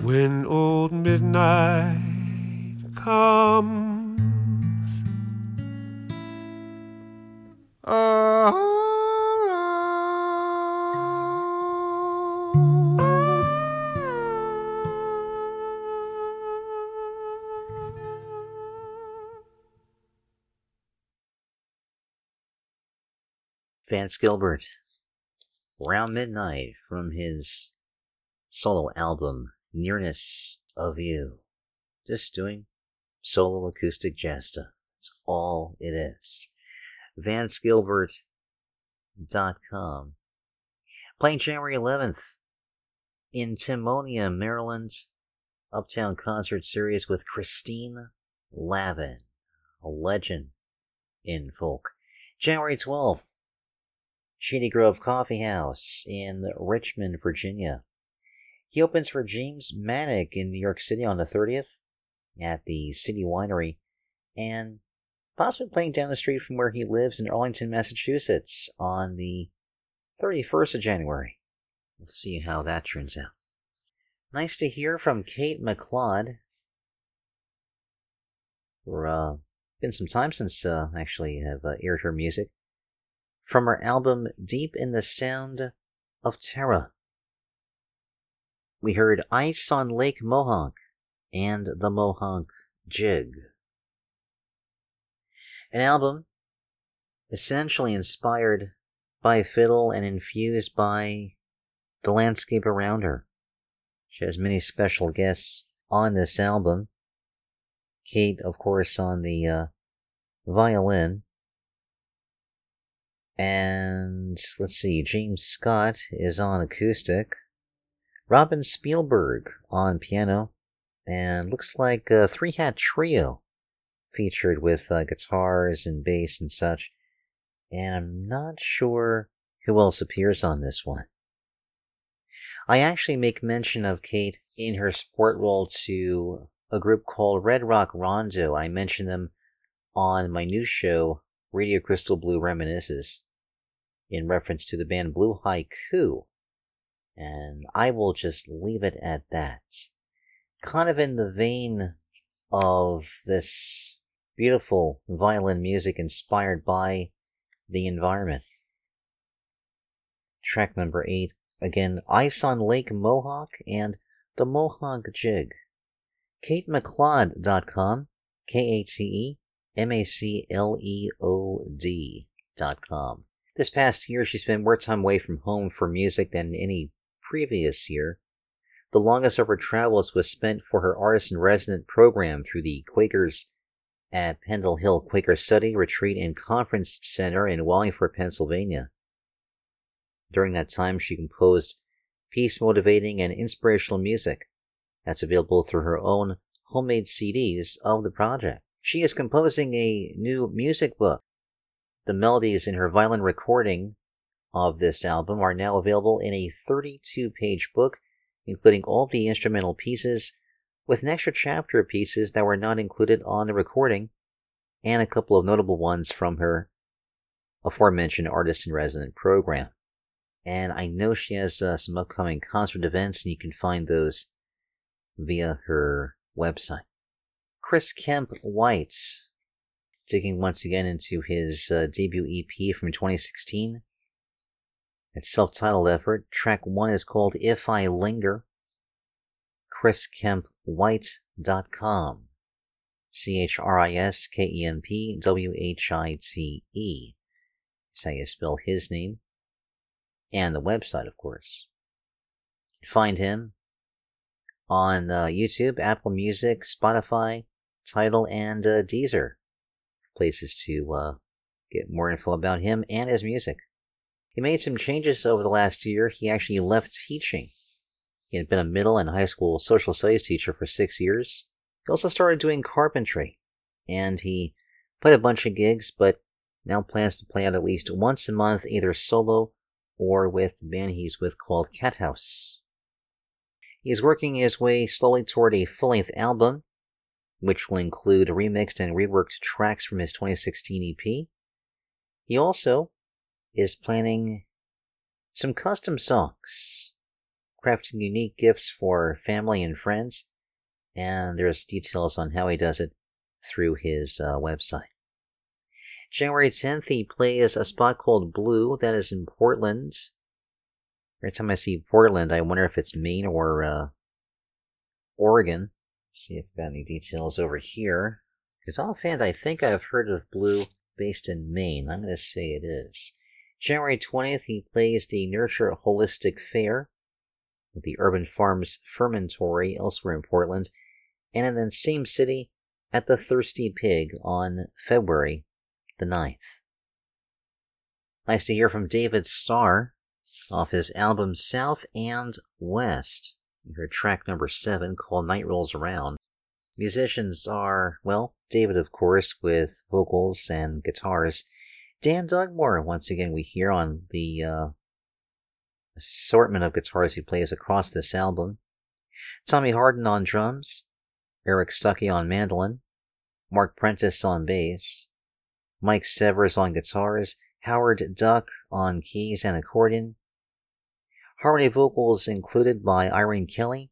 When old midnight comes Vance Gilbert, Round Midnight from his solo album Nearness of You. Just doing solo acoustic jazz stuff. That's all it is. VanceGilbert.com. Playing January 11th in Timonium, Maryland. Uptown Concert Series with Christine Lavin, a legend in folk. January 12th, Shady Grove Coffee House in Richmond, Virginia. He opens for James Manick in New York City on the 30th at the City Winery, and possibly playing down the street from where he lives in Arlington, Massachusetts on the 31st of January. We'll see how that turns out. Nice to hear from Kate McLeod. For uh, been some time since uh, actually have uh, aired her music from her album Deep in the Sound of Terra. We heard Ice on Lake Mohonk and the Mohonk Jig. An album essentially inspired by fiddle and infused by the landscape around her. She has many special guests on this album. Kate, of course, on the uh, violin. And let's see, James Scott is on acoustic. Robin Spielberg on piano. And looks like a three hat trio featured with uh, guitars and bass and such. And I'm not sure who else appears on this one. I actually make mention of Kate in her support role to a group called Red Rock Rondo. I mention them on my new show, Radio Crystal Blue Reminisces, in reference to the band Blue Haiku. And I will just leave it at that. Kind of in the vein of this beautiful violin music inspired by the environment. Track number eight, again, Ice on Lake Mohonk and the Mohonk Jig. KateMacLeod.com, K A T E M A C L E O D.com. This past year, she spent more time away from home for music than any previous year. The longest of her travels was spent for her artist in resident program through the Quakers at Pendle Hill Quaker Study Retreat and Conference Center in Wallingford, Pennsylvania. During that time, she composed peace motivating and inspirational music that's available through her own homemade CDs of the project. She is composing a new music book. The melodies in her violin recording of this album are now available in a 32 page book, including all the instrumental pieces, with an extra chapter of pieces that were not included on the recording, and a couple of notable ones from her aforementioned artist in resident program. And I know she has uh, some upcoming concert events, and you can find those via her website. Chris Kemp White, digging once again into his uh, debut EP from 2016. It's self-titled effort. Track one is called If I Linger. ChrisKempWhite.com. C-H-R-I-S-K-E-M-P-W-H-I-T-E. That's how you spell his name. And the website, of course. Find him on uh, YouTube, Apple Music, Spotify, Tidal, and uh, Deezer. Places to uh, get more info about him and his music. He made some changes over the last year. He actually left teaching. He had been a middle and high school social studies teacher for six years. He also started doing carpentry. And he played a bunch of gigs, but now plans to play out at least once a month, either solo or with the band he's with called Cat House. He's working his way slowly toward a full length album, which will include remixed and reworked tracks from his 2016 EP. He also is planning some custom songs, crafting unique gifts for family and friends, and there's details on how he does it through his uh, website. January 10th, he plays a spot called Blue that is in Portland. Every time I see Portland, I wonder if it's Maine or uh, Oregon. Let's see if I've got any details over here. Because fans. I think I've heard of Blue based in Maine. I'm going to say it is. January 20th, he plays the Nurture Holistic Fair at the Urban Farms Fermentory elsewhere in Portland, and in the same city at the Thirsty Pig on February the 9th. Nice to hear from David Starr off his album South and West. You heard track number 7 called Night Rolls Around. Musicians are, well, David, of course, with vocals and guitars. Dan Dugmore, once again, we hear on the uh, assortment of guitars he plays across this album. Tommy Harden on drums, Eric Stuckey on mandolin, Mark Prentice on bass, Mike Severs on guitars, Howard Duck on keys and accordion, harmony vocals included by Irene Kelly,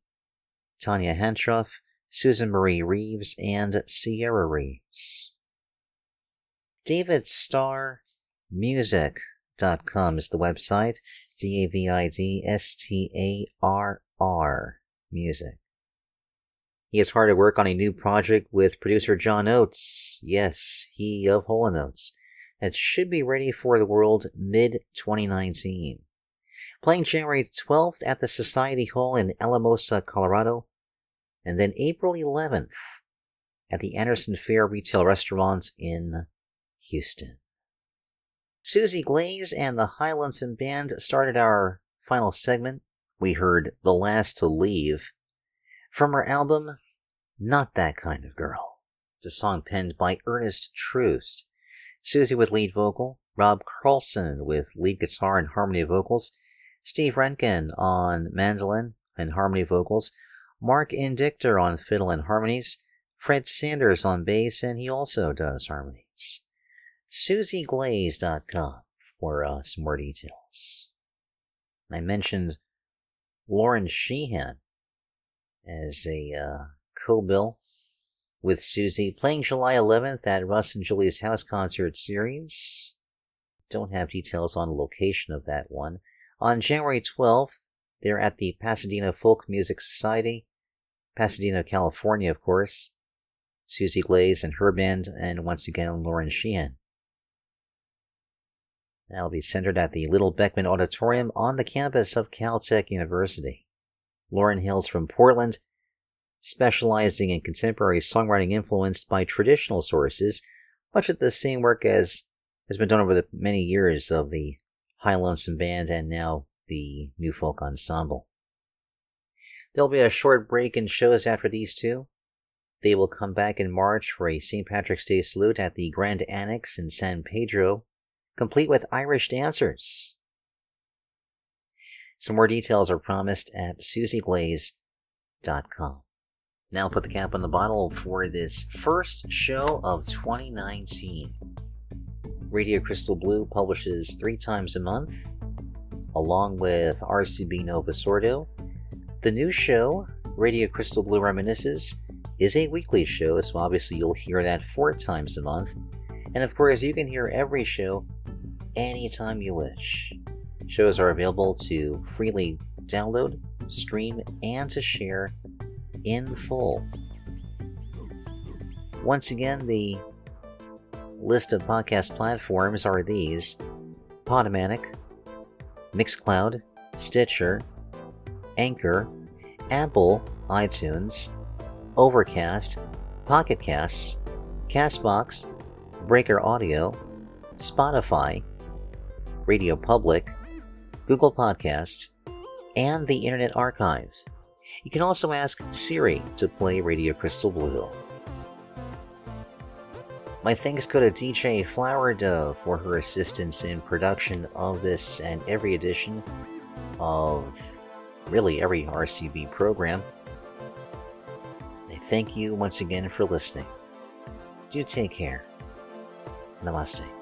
Tania Hancheroff, Susan Marie Reeves, and Sierra Reeves. David Starr Music.com is the website. D A V I D S T A R R Music. He is hard at work on a new project with producer John Oates. Yes, he of Hall & Oates. That should be ready for the world mid 2019. Playing January 12th at the Society Hall in Alamosa, Colorado, and then April 11th at the Anderson Fair Retail Restaurant in Houston. Susie Glaze and the Hilonesome Band started our final segment. We heard The Last to Leave from her album Not That Kind of Girl. It's a song penned by Ernest Troost. Susie with lead vocal, Rob Carlson with lead guitar and harmony vocals, Steve Renken on mandolin and harmony vocals, Mark Indictor on fiddle and harmonies, Fred Sanders on bass, and he also does harmonies. SusieGlaze.com for uh, some more details. I mentioned Lauren Sheehan as a uh, co-bill with Susie playing July 11th at Russ and Julie's House Concert Series. Don't have details on location of that one. On January 12th, they're at the Pasadena Folk Music Society, Pasadena, California, of course. Susie Glaze and her band, and once again Lauren Sheehan. That'll be centered at the Little Beckman Auditorium on the campus of Caltech University. Lauren hails from Portland, specializing in contemporary songwriting influenced by traditional sources, much of the same work as has been done over the many years of the Hilonesome Band and now the New Folk Ensemble. There'll be a short break in shows after these two. They will come back in March for a St. Patrick's Day salute at the Grand Annex in San Pedro, complete with Irish dancers. Some more details are promised at susieglaze.com. Now put the cap on the bottle for this first show of 2019. Radio Crystal Blue publishes three times a month, along with RCB Nova Sordo. The new show, Radio Crystal Blue Reminisces, is a weekly show, so obviously you'll hear that four times a month. And of course, you can hear every show anytime you wish. Shows are available to freely download, stream, and to share in full. Once again, the list of podcast platforms are these Podomatic, Mixcloud, Stitcher, Anchor, Apple, iTunes, Overcast, Pocket Casts, Castbox, Breaker Audio, Spotify, Radio Public, Google Podcasts, and the Internet Archive. You can also ask Siri to play Radio Crystal Blue. My thanks go to DJ Flower Dove for her assistance in production of this and every edition of really every RCB program. I thank you once again for listening. Do take care. Namaste.